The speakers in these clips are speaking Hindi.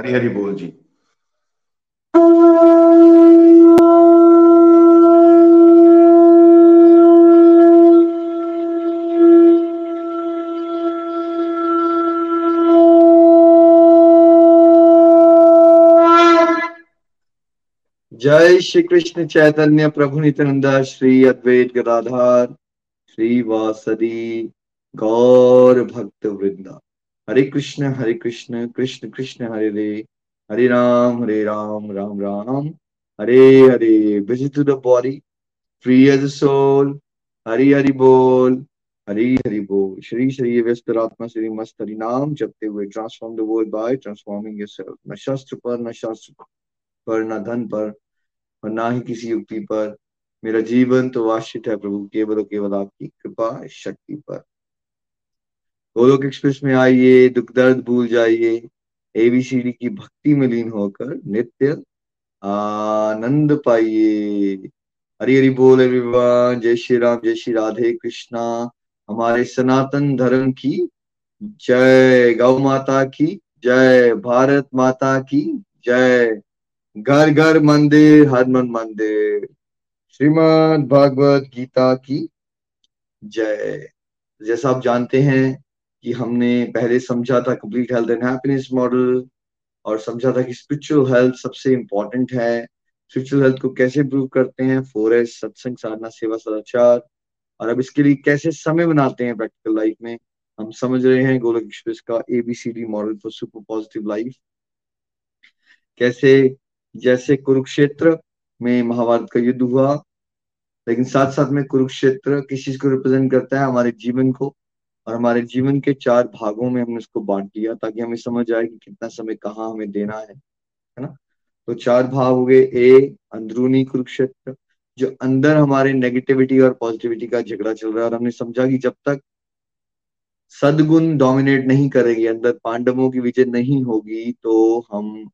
हरी हरी बोल जी। जय श्री कृष्ण चैतन्य प्रभु नित्यानंदा, श्री अद्वैत गदाधार, श्री वासदी, गौर भक्त वृंदा। हरे कृष्ण हरे कृष्ण कृष्ण कृष्ण, हरे हरे हरे राम हरे Ram Ram Ram. Hare Hare to the body, free as a soul, Hari Hari बोल, हरि हरि बोल। श्री श्री व्यस्त आत्मा, श्री मस्त हरि नाम, जपते हुए transform the world by transforming yourself न शास्त्र पर, न शास्त्र पर, न धन पर, और ना ही किसी युक्ति पर। मेरा जीवन तो वाश्चित है प्रभु, केवल और केवल आपकी कृपा, शक्ति पर। गोलोक एक्सप्रेस में आइए, दुख दर्द भूल जाइए। एबीसीडी की भक्ति में लीन होकर नित्य आनंद पाइए। हरी हरि बोल एवरीवन जय श्री राम, जय श्री राधे कृष्णा। हमारे सनातन धर्म की जय। गौ माता की जय। भारत माता की जय। घर घर मंदिर, हर मन मंदिर। श्रीमद भागवत गीता की जय। जैसा आप जानते हैं कि हमने पहले समझा था complete health and happiness model और समझा था कि स्पिरिचुअल हेल्थ सबसे इंपॉर्टेंट है। स्पिरिचुअल हेल्थ को कैसे इंप्रूव करते हैं? फोर एस सत्संग, साधना, सेवा, सदाचार। और अब इसके लिए कैसे समय बनाते हैं प्रैक्टिकल लाइफ में? हम समझ रहे हैं गोलक एक्सप्रेस का ABCD model for super positive life कैसे, जैसे कुरुक्षेत्र में महाभारत का युद्ध हुआ, लेकिन साथ साथ में कुरुक्षेत्र किस चीज़ को रिप्रेजेंट करता है? हमारे जीवन को। और हमारे जीवन के चार भागों में हमने उसको बांट दिया ताकि हमें समझ आए कि कितना समय कहाँ हमें देना है है ना? तो चार भाग हो गए, ए, अंदरूनी कुरुक्षेत्र, जो अंदर हमारे नेगेटिविटी और पॉजिटिविटी का झगड़ा चल रहा है। और हमने समझा कि जब तक सदगुण डोमिनेट नहीं करेगी, अंदर पांडवों की विजय नहीं होगी तो हम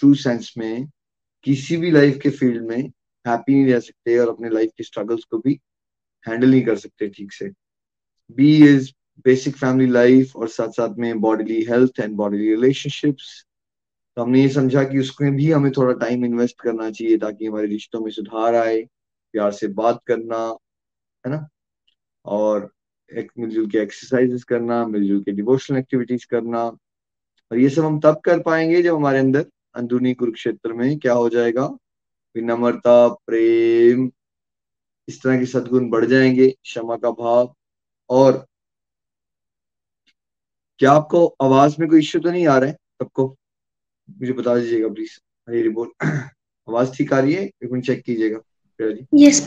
ट्रू सेंस में किसी भी लाइफ के फ़ील्ड में हैप्पी नहीं रह सकते और अपने लाइफ के स्ट्रगल्स को भी हैंडल नहीं कर सकते ठीक से। B is basic family life और साथ साथ में bodily health and bodily relationships तो हमने ये समझा कि उसमें भी हमें थोड़ा टाइम इन्वेस्ट करना चाहिए ताकि हमारे रिश्तों में सुधार आए, प्यार से बात करना, है ना? और एक मिलजुल के एक्सरसाइजेस करना, मिलजुल के डिवोशनल एक्टिविटीज़ करना। और ये सब हम तब कर पाएँगे जब हमारे अंदर अंदरूनी कुरुक्षेत्र में क्या हो जाएगा? विनम्रता, प्रेम, इस तरह के सदगुण बढ़ जाएँगे, क्षमा का भाव और क्या आपको आवाज़ में कोई इश्यू तो नहीं आ रहा है? सबको? मुझे बता दीजिएगा प्लीज़ हरी रिपोर्ट आवाज़ ठीक आ रही है? एक मिनट चेक कीजिएगा। यस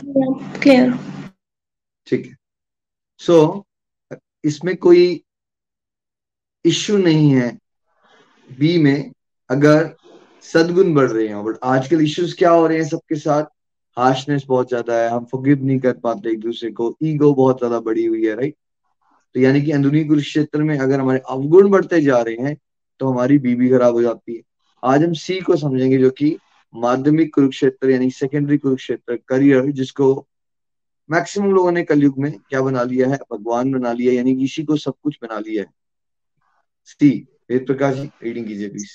क्लियर ठीक है। सो so, इसमें कोई इश्यू नहीं है। बी में अगर सदगुण बढ़ रहे हैं बट आजकल इश्यूज़ क्या हो रहे हैं सबके साथ? हार्शनेस बहुत ज़्यादा है, हम फॉरगिव नहीं कर पाते एक दूसरे को ईगो बहुत ज़्यादा बढ़ी हुई है राइट तो यानी कि अंदरूनी कुरुक्षेत्र में अगर हमारे अवगुण बढ़ते जा रहे हैं तो हमारी बीबी खराब हो जाती है। आज हम सी को समझेंगे जो कि माध्यमिक कुरुक्षेत्र यानी सेकेंडरी कुरुक्षेत्र करियर जिसको मैक्सिमम लोगों ने कलयुग में क्या बना लिया है? भगवान बना लिया यानी कि इसी को सब कुछ बना लिया है। सी वेद प्रकाश जी रीडिंग कीजिए प्लीज़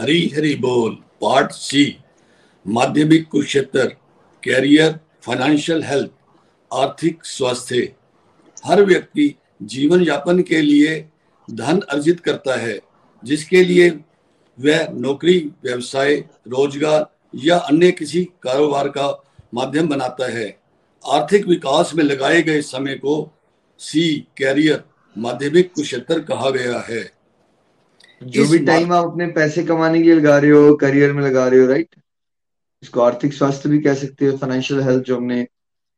हरी हरी बोल पार्ट सी। माध्यमिक कुरुक्षेत्र कैरियर फाइनेंशियल हेल्थ आर्थिक स्वास्थ्य। हर व्यक्ति जीवन यापन के लिए धन अर्जित करता है, जिसके लिए वह नौकरी, व्यवसाय, रोज़गार या अन्य किसी कारोबार का माध्यम बनाता है। आर्थिक विकास में लगाए गए समय को सी कैरियर माध्यमिक कुरुक्षेत्र कहा गया है। जो भी टाइम आप अपने पैसे कमाने के लिए लगा रहे हो करियर में लगा रहे हो राइट इसको आर्थिक स्वास्थ्य भी कह सकते हो फाइनेंशियल हेल्थ जो हमने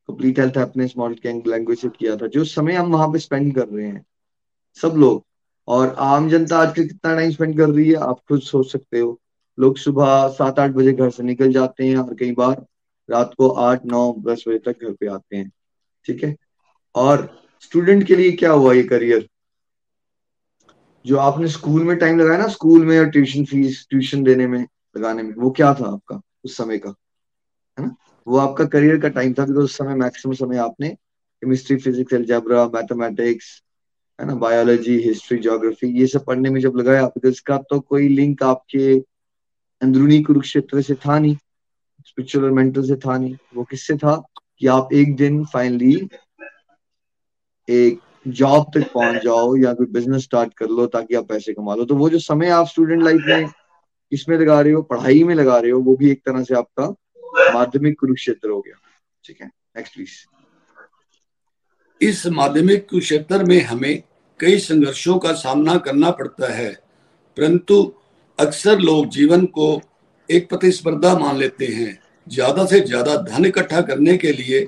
कंप्लीट हेल्थ हैप्पीनेस मॉडल के लैंग्वेज से किया था जो समय हम वहाँ पे स्पेंड कर रहे हैं सब लोग। और आम जनता आजकल कितना टाइम स्पेंड कर रही है आप खुद सोच सकते हो। लोग सुबह सात आठ बजे घर से निकल जाते हैं और कई बार रात को आठ नौ दस बजे तक घर पे आते हैं ठीक है? और स्टूडेंट के लिए क्या हुआ ये करियर जो आपने स्कूल में टाइम लगाया ना, स्कूल में और ट्यूशन फ़ीस ट्यूशन देने में, लगाने में, वो क्या था आपका उस समय का? है ना? वो आपका करियर का टाइम था बिकॉज़ उस समय मैक्सिमम समय आपने केमिस्ट्री फिजिक्स एल्जेब्रा मैथमेटिक्स है ना बायोलॉजी हिस्ट्री ज्योग्राफी ये सब पढ़ने में जब लगाया बिकॉज़ इसका तो कोई लिंक आपके अंदरूनी कुरुक्षेत्र से था नहीं स्पिरिचुअल और मेंटल से था नहीं। वो किससे था कि आप एक दिन फाइनली एक जॉब तक पहुँच जाओ या कोई बिज़नेस स्टार्ट कर लो ताकि आप पैसे कमा लो। तो वो जो समय आप स्टूडेंट लाइफ में इसमें लगा रहे हो, पढ़ाई में लगा रहे हो, वो भी एक तरह से आपका माध्यमिक कुरुक्षेत्र हो गया। ठीक है? नेक्स्ट प्लीज़ इस माध्यमिक कुरुक्षेत्र में हमें कई संघर्षों का सामना करना पड़ता है, परंतु अक्सर लोग जीवन को एक प्रतिस्पर्धा मान लेते हैं। ज़्यादा से ज़्यादा धन इकट्ठा करने के लिए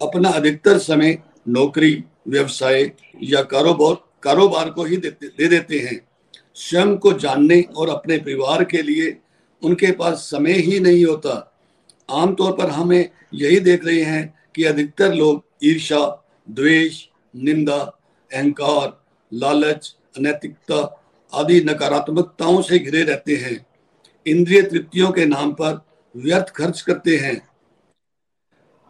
अपना अधिकतर समय नौकरी व्यवसाय या कारोबार कारोबार को ही देते, दे देते हैं। स्वयं को जानने और अपने परिवार के लिए उनके पास समय ही नहीं होता। आमतौर पर हमें यही देख रहे हैं कि अधिकतर लोग ईर्षा द्वेष, निंदा, अहंकार, लालच, अनैतिकता आदि नकारात्मकताओं से घिरे रहते हैं। इंद्रिय तृप्तियों के नाम पर व्यर्थ खर्च करते हैं।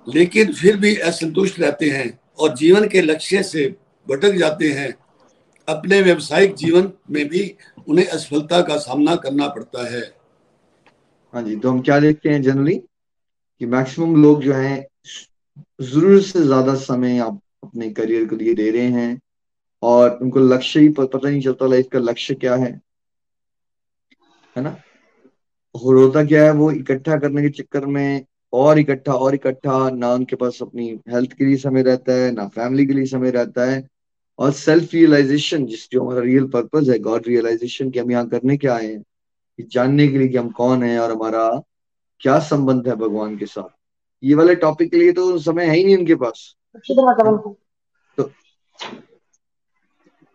लेकिन फिर भी असंतुष्ट रहते हैं। और जीवन के लक्ष्य से भटक जाते हैं। अपने व्यवसायिक जीवन में भी उन्हें असफलता का सामना करना पड़ता है। हाँ जी तो हम क्या देखते हैं जनरली कि मैक्सिमम लोग जो हैं ज़रूरत से ज़्यादा समय आप अपने करियर के लिए दे रहे हैं और उनको लक्ष्य ही पता नहीं चलता लाइफ का लक्ष्य क्या है। है ना? और होता क्या है, वो इकट्ठा करने के चक्कर में और इकट्ठा और इकट्ठा, ना उनके पास अपनी हेल्थ के लिए समय रहता है, ना फैमिली के लिए समय रहता है। और सेल्फ रियलाइजेशन जिस जो हमारा रियल पर्पज है गॉड रियलाइजेशन कि हम यहाँ करने क्या आए हैं, कि जानने के लिए कि हम कौन है और हमारा क्या संबंध है भगवान के साथ। ये वाले टॉपिक के लिए तो समय है ही नहीं उनके पास। तो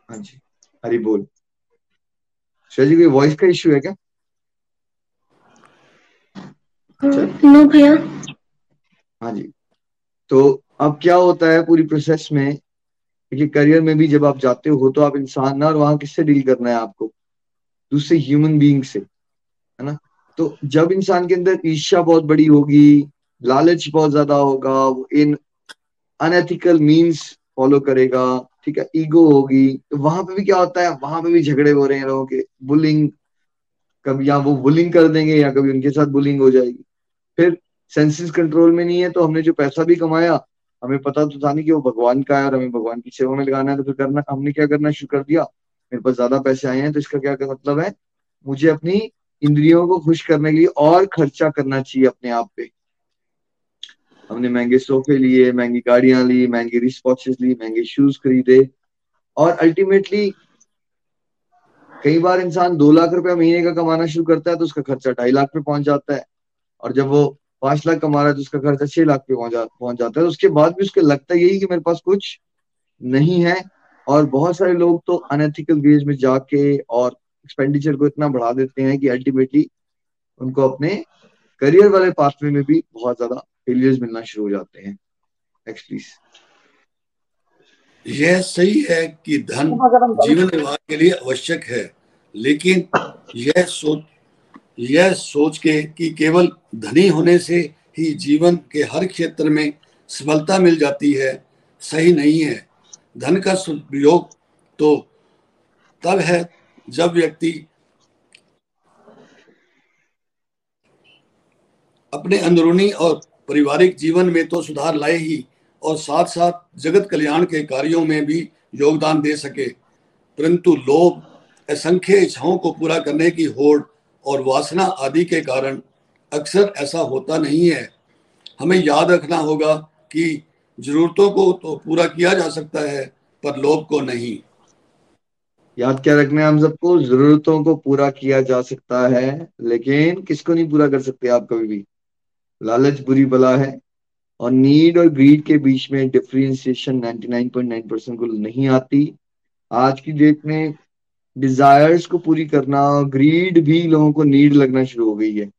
हाँ जी हरी बोल। श्रेया जी, कोई वॉइस का इश्यू है क्या? नो भैया। हाँ जी। तो अब क्या होता है पूरी प्रोसेस में? कि करियर में भी जब आप जाते हो तो आप इंसान ना और वहाँ किससे डील करना है आपको? दूसरे ह्यूमन बीइंग से है ना? तो जब इंसान के अंदर ईर्ष्या बहुत बड़ी होगी लालच बहुत ज़्यादा होगा वो इन अनएथिकल मीन्स फॉलो करेगा ठीक है? ईगो होगी तो वहाँ पे भी क्या होता है? वहाँ पे भी झगड़े हो रहे हैं लोगों के। बुलिंग कभी या वो बुलिंग कर देंगे या कभी उनके साथ बुलिंग हो जाएगी। फिर सेंसेस कंट्रोल में नहीं है तो हमने जो पैसा भी कमाया, हमें पता तो था नहीं कि वो भगवान का है और हमें भगवान की सेवा में लगाना है तो फिर करना, हमने क्या करना शुरू कर दिया? मेरे पास ज़्यादा पैसे आए हैं तो इसका क्या मतलब है, मुझे अपनी इंद्रियों को खुश करने के लिए और खर्चा करना चाहिए अपने आप पे। हमने महँगे सोफे लिए, महँगी गाड़ियाँ ली, महँगी रिस्ट वॉचेस ली, महँगे शूज़ खरीदे और अल्टीमेटली कई बार इंसान दो लाख रुपया महीने का कमाना शुरू करता है तो उसका खर्चा ढाई लाख पे पहुँच जाता है। और जब वो पाँच लाख कमा रहा है तो उसका खर्चा छह लाख पे पहुँच जाता है। तो उसके बाद भी उसको लगता यही कि मेरे पास कुछ नहीं है। और बहुत सारे लोग तो अनएथिकल वेज में जाके और एक्सपेंडिचर को इतना बढ़ा देते हैं कि अल्टीमेटली उनको अपने करियर वाले पाथवे में भी बहुत ज़्यादा फेलियर्स मिलना शुरू हो जाते हैं। नेक्स्ट प्लीज़ यह सही है कि धन जीवन निर्वाह के लिए आवश्यक है लेकिन यह सोच यह सोच के कि केवल धनी होने से ही जीवन के हर क्षेत्र में सफलता मिल जाती है सही नहीं है। धन का उपयोग तो तब है जब व्यक्ति अपने अंदरूनी और पारिवारिक जीवन में तो सुधार लाए ही और साथ साथ जगत कल्याण के कार्यों में भी योगदान दे सके। परंतु लोग असंख्य इच्छाओं को पूरा करने की होड़ और वासना आदि के कारण अक्सर ऐसा होता नहीं है। हमें याद रखना होगा कि जरूरतों को तो पूरा किया जा सकता है, पर लोभ को नहीं। याद क्या रखना है हम सबको? जरूरतों को पूरा किया जा सकता है, लेकिन किसको नहीं पूरा कर सकते आप कभी भी? लालच बुरी बला है। और नीड और ग्रीड के बीच में डिफ्रेंसिएशन 99.9 परसेंट को नहीं आती। आज की डेट में डिजायर्स को पूरी करना ग्रीड भी लोगों को नीड लगना शुरू हो गई है।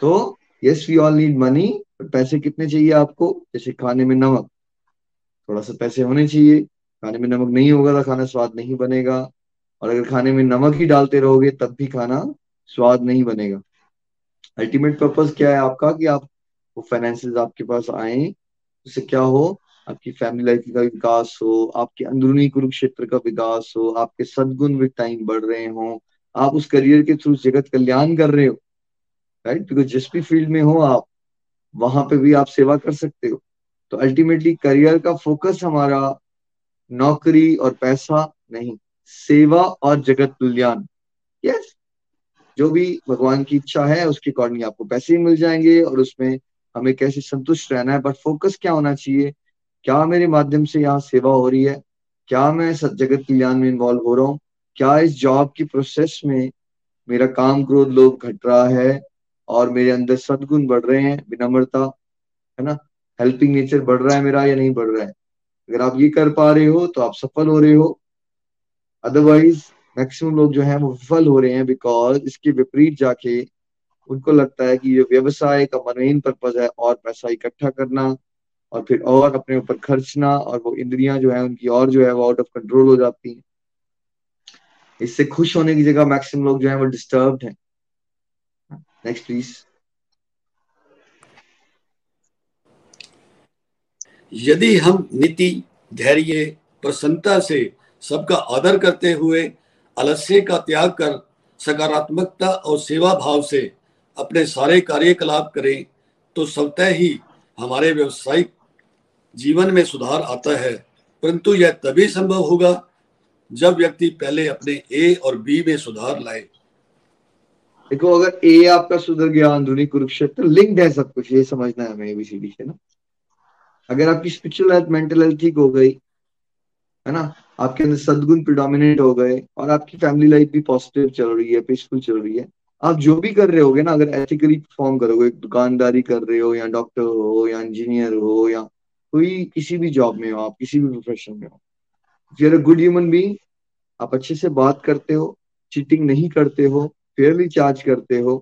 तो yes we all need money पैसे कितने चाहिए आपको? जैसे खाने में नमक। थोड़ा सा पैसे होने चाहिए। खाने में नमक नहीं होगा तो खाना स्वाद नहीं बनेगा। और अगर खाने में नमक ही डालते रहोगे, तब भी खाना स्वाद नहीं बनेगा। अल्टीमेट पर्पज क्या है आपका? कि आप वो फाइनेंसेस आपके पास आए, उससे क्या हो? आपकी फैमिली लाइफ का विकास हो, आपके अंदरूनी कुरुक्षेत्र का विकास हो, आपके सदगुण विद टाइम बढ़ रहे हो, आप उस करियर के थ्रू जगत कल्याण कर रहे हो राइट बिकॉज़ जिस भी फ़ील्ड में हो आप, वहाँ पे भी आप सेवा कर सकते हो। तो अल्टीमेटली करियर का फोकस हमारा नौकरी और पैसा नहीं, सेवा और जगत कल्याण। यस जो भी भगवान की इच्छा है, उसके अकॉर्डिंग आपको पैसे ही मिल जाएँगे और उसमें हमें कैसे संतुष्ट रहना है बट फोकस क्या होना चाहिए? क्या मेरे माध्यम से यहाँ सेवा हो रही है? क्या मैं जगत कल्याण में इन्वॉल्व हो रहा हूँ? क्या इस जॉब की प्रोसेस में मेरा काम क्रोध लोग घट रहा है और मेरे अंदर सदगुण बढ़ रहे हैं, विनम्रता, है ना? हेल्पिंग नेचर बढ़ रहा है मेरा या नहीं बढ़ रहा है? अगर आप ये कर पा रहे हो तो आप सफल हो रहे हो। अदरवाइज़ मैक्सिमम लोग जो है, वो विफल हो रहे हैं बिकॉज़ इसके विपरीत जाके उनको लगता है कि ये व्यवसाय का मेन पर्पज है और पैसा इकट्ठा करना और फिर और अपने ऊपर खर्चना और वो इंद्रियाँ जो है, उनकी और जो है वो आउट ऑफ़ कंट्रोल हो जाती हैं। इससे खुश होने की जगह मैक्सिमम लोग जो है वो डिस्टर्ब हैं। नेक्स्ट प्लीज़ यदि हम नीति, धैर्य, प्रसन्नता से सबका आदर करते हुए अलस्य का त्याग कर, सकारात्मकता और सेवा भाव से अपने सारे कार्यकलाप करें तो स्वतः ही हमारे व्यवसायिक जीवन में सुधार आता है। परंतु यह तभी संभव होगा जब व्यक्ति पहले अपने ए और बी में सुधार लाए। देखो, अगर ए आपका सुधर गया अंदरूनी कुरुक्षेत्र, लिंक्ड है सब कुछ, ये समझना है हमें एबीसीडी से ना। अगर आपकी स्पिरिचुअल हेल्थ मेंटल हेल्थ ठीक हो गई, है ना, आपके अंदर सदगुण प्रिडोमिनेट हो गए, और आपकी फैमिली लाइफ भी पॉजिटिव चल रही है पीसफुल चल रही है आप जो भी कर रहे होगे ना, अगर एथिकली परफॉर्म करोगे, दुकानदारी कर रहे हो या डॉक्टर हो या इंजीनियर हो या कोई किसी भी जॉब में हो आप, किसी भी प्रोफेशन में हो फिर गुड ह्यूमन बींग आप अच्छे से बात करते हो चीटिंग नहीं करते हो फेयरली चार्ज करते हो,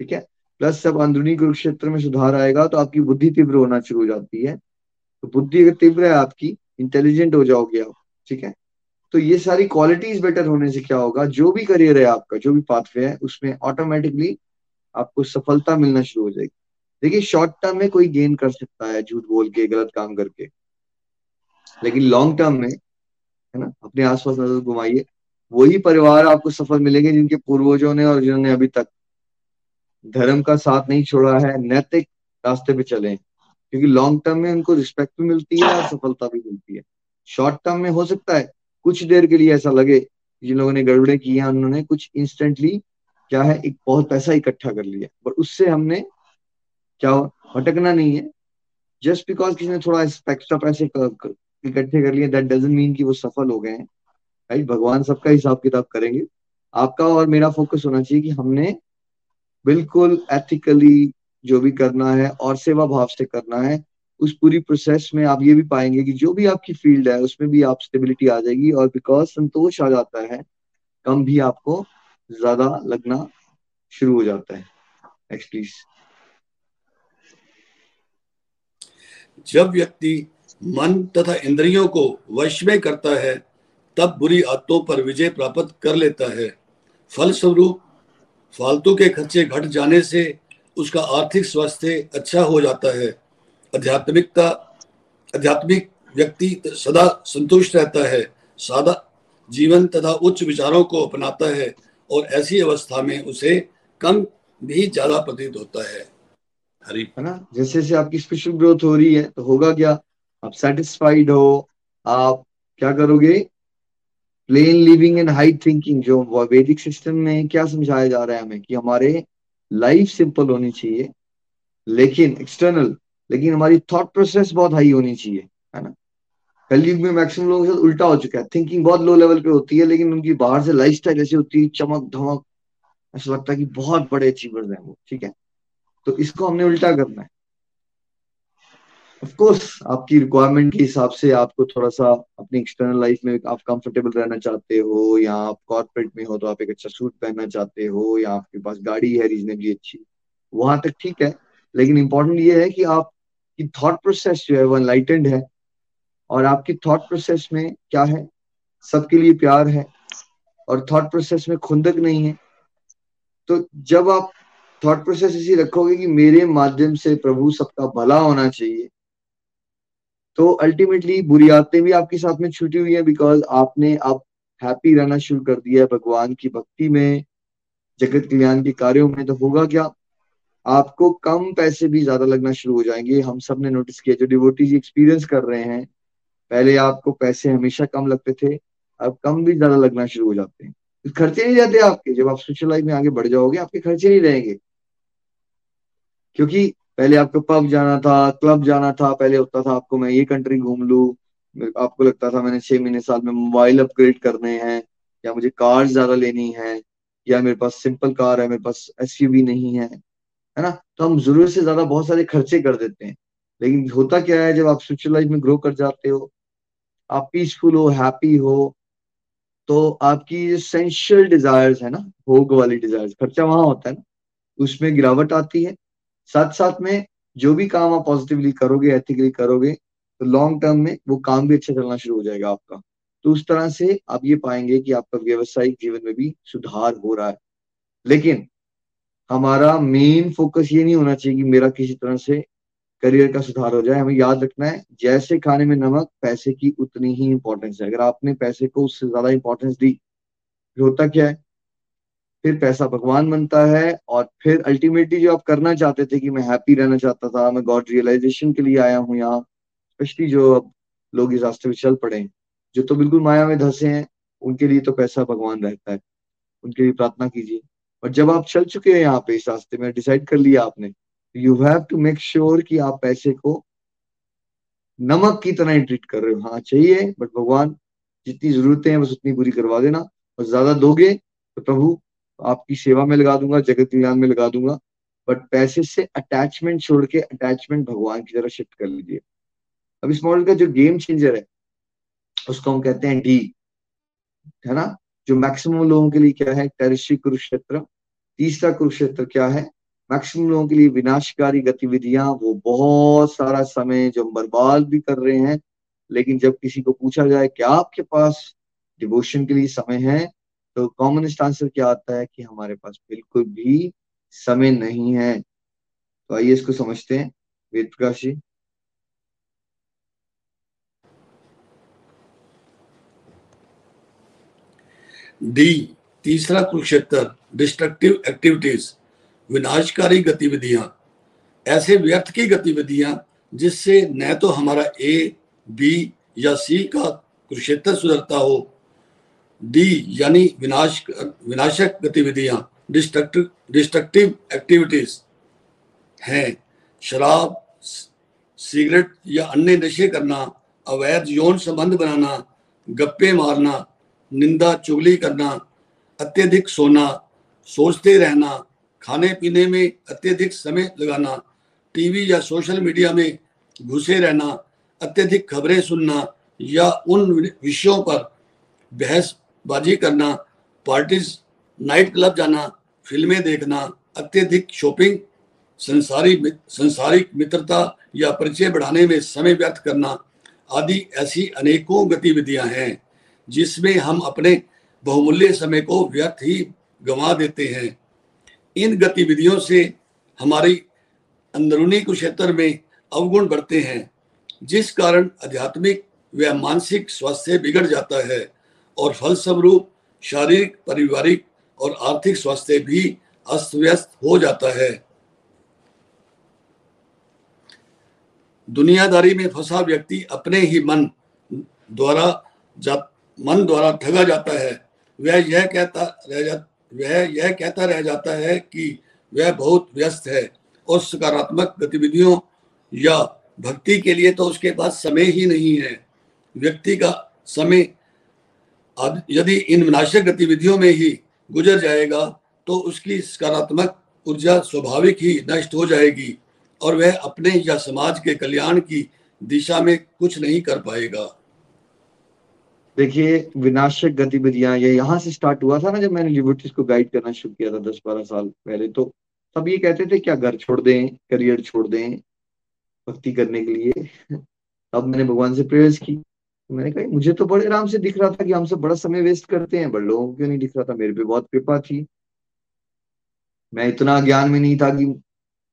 ठीक है? प्लस सब अंदरूनी कुरुक्षेत्र में सुधार आएगा तो आपकी बुद्धि तीव्र होना शुरू हो जाती है। तो बुद्धि अगर तीव्र है आपकी इंटेलिजेंट हो जाओगे आप, ठीक है? तो ये सारी क्वालिटीज बेटर होने से क्या होगा? जो भी करियर है आपका, जो भी पाथवे है, उसमें ऑटोमेटिकली आपको सफलता मिलना शुरू हो जाएगी। देखिए शॉर्ट टर्म में कोई गेन कर सकता है, झूठ बोल के, गलत काम करके। लेकिन लॉन्ग टर्म में, है ना, अपने आसपास नज़र घुमाइए। वही परिवार आपको सफल मिलेंगे जिनके पूर्वजों ने और जिन्होंने अभी तक धर्म का साथ नहीं छोड़ा है, नैतिक रास्ते पे चले क्योंकि लॉन्ग टर्म में उनको रिस्पेक्ट भी मिलती है और सफलता भी मिलती है। शॉर्ट टर्म में हो सकता है कुछ देर के लिए ऐसा लगे जिन लोगों ने गड़बड़े की है, उन्होंने कुछ इंस्टेंटली क्या है, एक बहुत पैसा इकट्ठा कर लिया। पर उससे हमने क्या भटकना नहीं है। जस्ट बिकॉज़ किसी ने थोड़ा एक्स्ट्रा पैसे इकट्ठे कर लिए दैट डजेंट मीन कि वो सफल हो गए हैं। राइट भगवान सबका हिसाब किताब करेंगे। आपका और मेरा फोकस होना चाहिए कि हमने बिल्कुल एथिकली जो भी करना है और सेवा भाव से करना है उस पूरी प्रोसेस में आप ये भी पाएँगे कि जो भी आपकी फ़ील्ड है, उसमें भी आप स्टेबिलिटी आ जाएगी और बिकॉज़ संतोष आ जाता है, कम भी आपको ज़्यादा लगना शुरू हो जाता है। नेक्स्ट प्लीज़ जब व्यक्ति मन तथा इंद्रियों को वश में करता है, तब बुरी आदतों पर विजय प्राप्त कर लेता है। फलस्वरूप, फालतू के खर्चे घट जाने से उसका आर्थिक स्वास्थ्य अच्छा हो जाता है। आध्यात्मिकता, आध्यात्मिक व्यक्ति सदा संतुष्ट रहता है, सादा जीवन तथा उच्च विचारों को अपनाता है और ऐसी अवस्था में उसे कम भी ज़्यादा प्रतीत होता है। हरी। है ना? जैसे जैसे आपकी स्पिरिचुअल ग्रोथ हो रही है तो होगा क्या? आप सेटिस्फाइड हो, आप क्या करोगे? Plain living and high thinking जो वैदिक सिस्टम में क्या समझाया जा रहा है हमें कि हमारे लाइफ सिंपल होनी चाहिए, लेकिन एक्सटर्नल लेकिन हमारी थॉट प्रोसेस बहुत हाई होनी चाहिए, है ना? कलयुग में मैक्सिमम लोगों के साथ उल्टा हो चुका है। थिंकिंग बहुत लो लेवल पे होती है, लेकिन उनकी बाहर से लाइफ स्टाइल ऐसी होती है, चमक, धमक, ऐसा लगता है कि बहुत बड़े अचीवर्स हैं वो, ठीक है? तो इसको हमने उल्टा करना है। ऑफ़ कोर्स आपकी रिक्वायरमेंट के हिसाब से आपको थोड़ा सा अपनी एक्सटर्नल लाइफ में आप कंफर्टेबल रहना चाहते हो, या आप कॉर्पोरेट में हो तो आप एक अच्छा सूट पहनना चाहते हो, या आपके पास गाड़ी है रीजनेबली अच्छी, वहाँ तक ठीक है। लेकिन इंपॉर्टेंट ये है कि आपकी थॉट प्रोसेस जो है वो एनलाइटेंड है और आपकी थॉट प्रोसेस में क्या है? सबके लिए प्यार है और थॉट प्रोसेस में खुंदक नहीं है। तो जब आप थॉट प्रोसेस इसी रखोगे कि मेरे माध्यम से प्रभु सबका भला होना चाहिए तो अल्टीमेटली बुरी आदतें भी आपके साथ में छूटी हुई है बिकॉज़ आपने अब हैप्पी रहना शुरू कर दिया है भगवान की भक्ति में, जगत कल्याण के कार्यों में। तो होगा क्या? आपको कम पैसे भी ज़्यादा लगना शुरू हो जाएँगे। हम सबने नोटिस किया, जो डिवोटीज एक्सपीरियंस कर रहे हैं, पहले आपको पैसे हमेशा कम लगते थे, अब कम भी ज़्यादा लगना शुरू हो जाते हैं। खर्चे नहीं जाते आपके। जब आप स्पिरिचुअल लाइफ में आगे बढ़ जाओगे, आपके खर्चे नहीं रहेंगे। क्योंकि पहले आपको पब जाना था क्लब जाना था, पहले होता था आपको मैं ये कंट्री घूम लू आपको लगता था मैंने छह महीने साल में मोबाइल अपग्रेड करने हैं, या मुझे कार ज़्यादा लेनी है, या मेरे पास सिंपल कार है, मेरे पास एस नहीं है। है ना? तो हम ज़रूरत से ज़्यादा बहुत सारे खर्चे कर देते हैं। लेकिन होता क्या है, जब आप स्पिरिचुअल लाइफ में ग्रो कर जाते हो, आप पीसफुल हो हैप्पी हो तो आपकी जो सेंशियल डिजायर्स है ना, भोग वाली डिजायर्स खर्चा वहाँ होता है ना, उसमें गिरावट आती है। साथ साथ में जो भी काम आप पॉजिटिवली करोगे एथिकली करोगे तो लॉन्ग टर्म में वो काम भी अच्छा चलना शुरू हो जाएगा आपका। तो उस तरह से आप ये पाएँगे कि आपका व्यवसायिक जीवन में भी सुधार हो रहा है। लेकिन हमारा मेन फोकस ये नहीं होना चाहिए कि मेरा किसी तरह से करियर का सुधार हो जाए। हमें याद रखना है, जैसे खाने में नमक, पैसे की उतनी ही इंपॉर्टेंस है। अगर आपने पैसे को उससे ज़्यादा इंपॉर्टेंस दी होता क्या है? फिर पैसा भगवान बनता है और फिर अल्टीमेटली जो आप करना चाहते थे कि मैं हैप्पी रहना चाहता था, मैं गॉड रियलाइजेशन के लिए आया हूँ यहाँ स्पेशली जो अब लोग इस रास्ते में चल पड़े हैं, जो तो बिल्कुल माया में धसे हैं, उनके लिए तो पैसा भगवान रहता है। उनके लिए प्रार्थना कीजिए। और जब आप चल चुके हैं यहाँ पे इस रास्ते में डिसाइड कर लिया आपने you have to make sure कि आप पैसे को नमक की तरह ही ट्रीट कर रहे हो। हाँ चाहिए बट भगवान, जितनी जरूरतें हैं बस उतनी पूरी करवा देना। और ज़्यादा दोगे तो प्रभु, आपकी सेवा में लगा दूँगा, जगत कल्याण में लगा दूँगा। बट पैसे से अटैचमेंट छोड़ के अटैचमेंट भगवान की तरह शिफ्ट कर लीजिए। अब इस मॉडल का जो गेम चेंजर है, उसको हम कहते हैं डी है ना? जो मैक्सिमम लोगों के लिए क्या है? टेरिशी कुरुक्षेत्र तीसरा कुरुक्षेत्र क्या है? मैक्सिमम लोगों के लिए विनाशकारी गतिविधियाँ, वो बहुत सारा समय जो हम बर्बाद भी कर रहे हैं, लेकिन जब किसी को पूछा जाए क्या आपके पास डिवोशन के लिए समय है तो कॉमनेस्ट आंसर क्या आता है कि हमारे पास बिल्कुल भी समय नहीं है। तो आइए इसको समझते हैं। वेद प्रकाश जी। डी तीसरा कुरुक्षेत्र डिस्ट्रक्टिव एक्टिविटीज़ विनाशकारी गतिविधियाँ। ऐसे व्यर्थ की गतिविधियाँ जिससे न तो हमारा ए बी या सी का कुरुक्षेत्र सुधरता हो। डी यानी विनाश, विनाशक गतिविधियाँ डिस्ट्रक्टिव डिस्ट्रक्टिव एक्टिविटीज़ हैं। शराब, सिगरेट या अन्य नशे करना, अवैध यौन संबंध बनाना, गप्पे मारना, निंदा चुगली करना अत्यधिक सोना, सोचते रहना खाने पीने में अत्यधिक समय लगाना, टीवी या सोशल मीडिया में घुसे रहना, अत्यधिक खबरें सुनना या उन विषयों पर बहस बाजी करना, पार्टीज़, नाइट क्लब जाना, फ़िल्में देखना, अत्यधिक शॉपिंग, संसारी संसारिक मित्रता या परिचय बढ़ाने में समय व्यर्थ करना आदि ऐसी अनेकों गतिविधियाँ हैं, जिसमें हम अपने बहुमूल्य समय को व्यर्थ ही गंवा देते हैं। इन गतिविधियों से हमारी अंदरूनी कुक्षेत्र में अवगुण बढ़ते हैं, जिस कारण आध्यात्मिक व मानसिक स्वास्थ्य बिगड़ जाता है और फलस्वरूप शारीरिक, पारिवारिक और आर्थिक स्वास्थ्य भी अस्त व्यस्त हो जाता है। दुनियादारी में फंसा व्यक्ति अपने ही मन द्वारा मन द्वारा ठगा जाता है। वह यह कहता रह जा, वह यह कहता रह जाता है कि वह बहुत व्यस्त है और सकारात्मक गतिविधियों या भक्ति के लिए तो उसके पास समय ही नहीं है। व्यक्ति का समय यदि इन विनाशक गतिविधियों में ही गुजर जाएगा तो उसकी सकारात्मक ऊर्जा स्वाभाविक ही नष्ट हो जाएगी और वह अपने या समाज के कल्याण की दिशा में कुछ नहीं कर पाएगा। देखिए, विनाशक गतिविधियाँ, ये यहाँ से स्टार्ट हुआ था ना जब मैंने लिबर्टीज को गाइड करना शुरू किया था दस बारह साल पहले तो सब ये कहते थे, क्या घर छोड़ दें करियर छोड़ दें भक्ति करने के लिए? तब मैंने भगवान से प्रेयर्स की। मैंने कहा, मुझे तो बड़े आराम से दिख रहा था कि हम सब बड़ा समय वेस्ट करते हैं, बड़े लोगों को क्यों नहीं दिख रहा था? मेरे पे बहुत कृपा थी। मैं इतना ज्ञान में नहीं था कि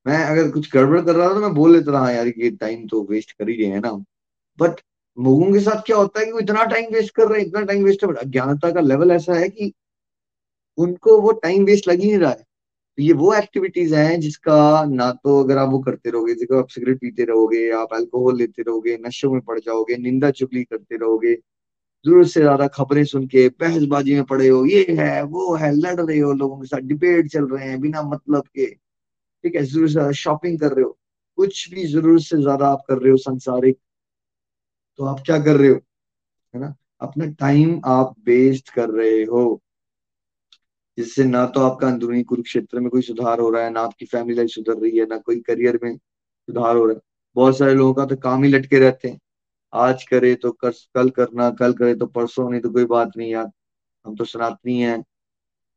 मैं अगर कुछ गड़बड़ कर रहा था तो मैं बोल लेता था हाँ यार, ये टाइम तो वेस्ट कर ही रहे हैं ना बट लोगों के साथ क्या होता है कि वो इतना टाइम वेस्ट कर रहे हैं, इतना टाइम वेस्ट अज्ञानता का लेवल ऐसा है कि उनको वो टाइम वेस्ट लग ही नहीं रहा है। तो ये वो एक्टिविटीज़ हैं जिसका ना तो अगर आप वो करते रहोगे, जिसको आप सिगरेट पीते रहोगे, आप अल्कोहल लेते रहोगे, नशों में पड़ जाओगे, निंदा चुगली करते रहोगे ज़रूरत से ज़्यादा खबरें सुन के बहसबाजी में पड़े हो, ये है, वो है, लड़ रहे हो लोगों के साथ डिबेट चल रहे हैं बिना मतलब के, ठीक है ज़रूरत से ज़्यादा शॉपिंग कर रहे हो, कुछ भी ज़रूरत से ज़्यादा आप कर रहे हो, संसारिक तो आप क्या कर रहे हो? है ना? अपना टाइम आप वेस्ट कर रहे हो। जिससे ना तो आपका अंदरूनी कुरुक्षेत्र में कोई सुधार हो रहा है ना आपकी फैमिली लाइफ सुधर रही है ना कोई करियर में सुधार हो रहा है। बहुत सारे लोगों का तो काम ही लटके रहते हैं। आज करे तो कर, कल करना कल करे तो परसों नहीं तो कोई बात नहीं यार। हम तो सनातनी है।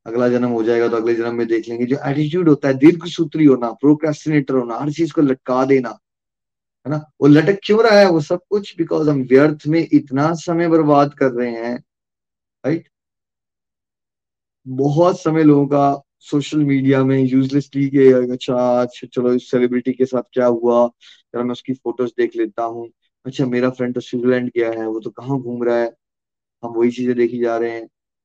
अगला जन्म हो जाएगा तो अगले जन्म में देख लेंगे। जो एटीट्यूड होता है दीर्घ सूत्री होना प्रोक्रेस्टिनेटर होना हर चीज़ को लटका देना। है ना? वो लटक क्यों रहा है? वो सब कुछ बिकॉज़ हम व्यर्थ में इतना समय बर्बाद कर रहे हैं राइट बहुत समय लोगों का सोशल मीडिया में यूजलेसली के अच्छा अच्छा चलो इस सेलिब्रिटी के साथ क्या हुआ? जरा मैं उसकी फ़ोटोज़ देख लेता हूँ। अच्छा मेरा फ्रेंड तो स्विट्जरलैंड गया है, वो तो कहाँ घूम रहा है? हम वही चीज़ें देखी जा रहे हैं,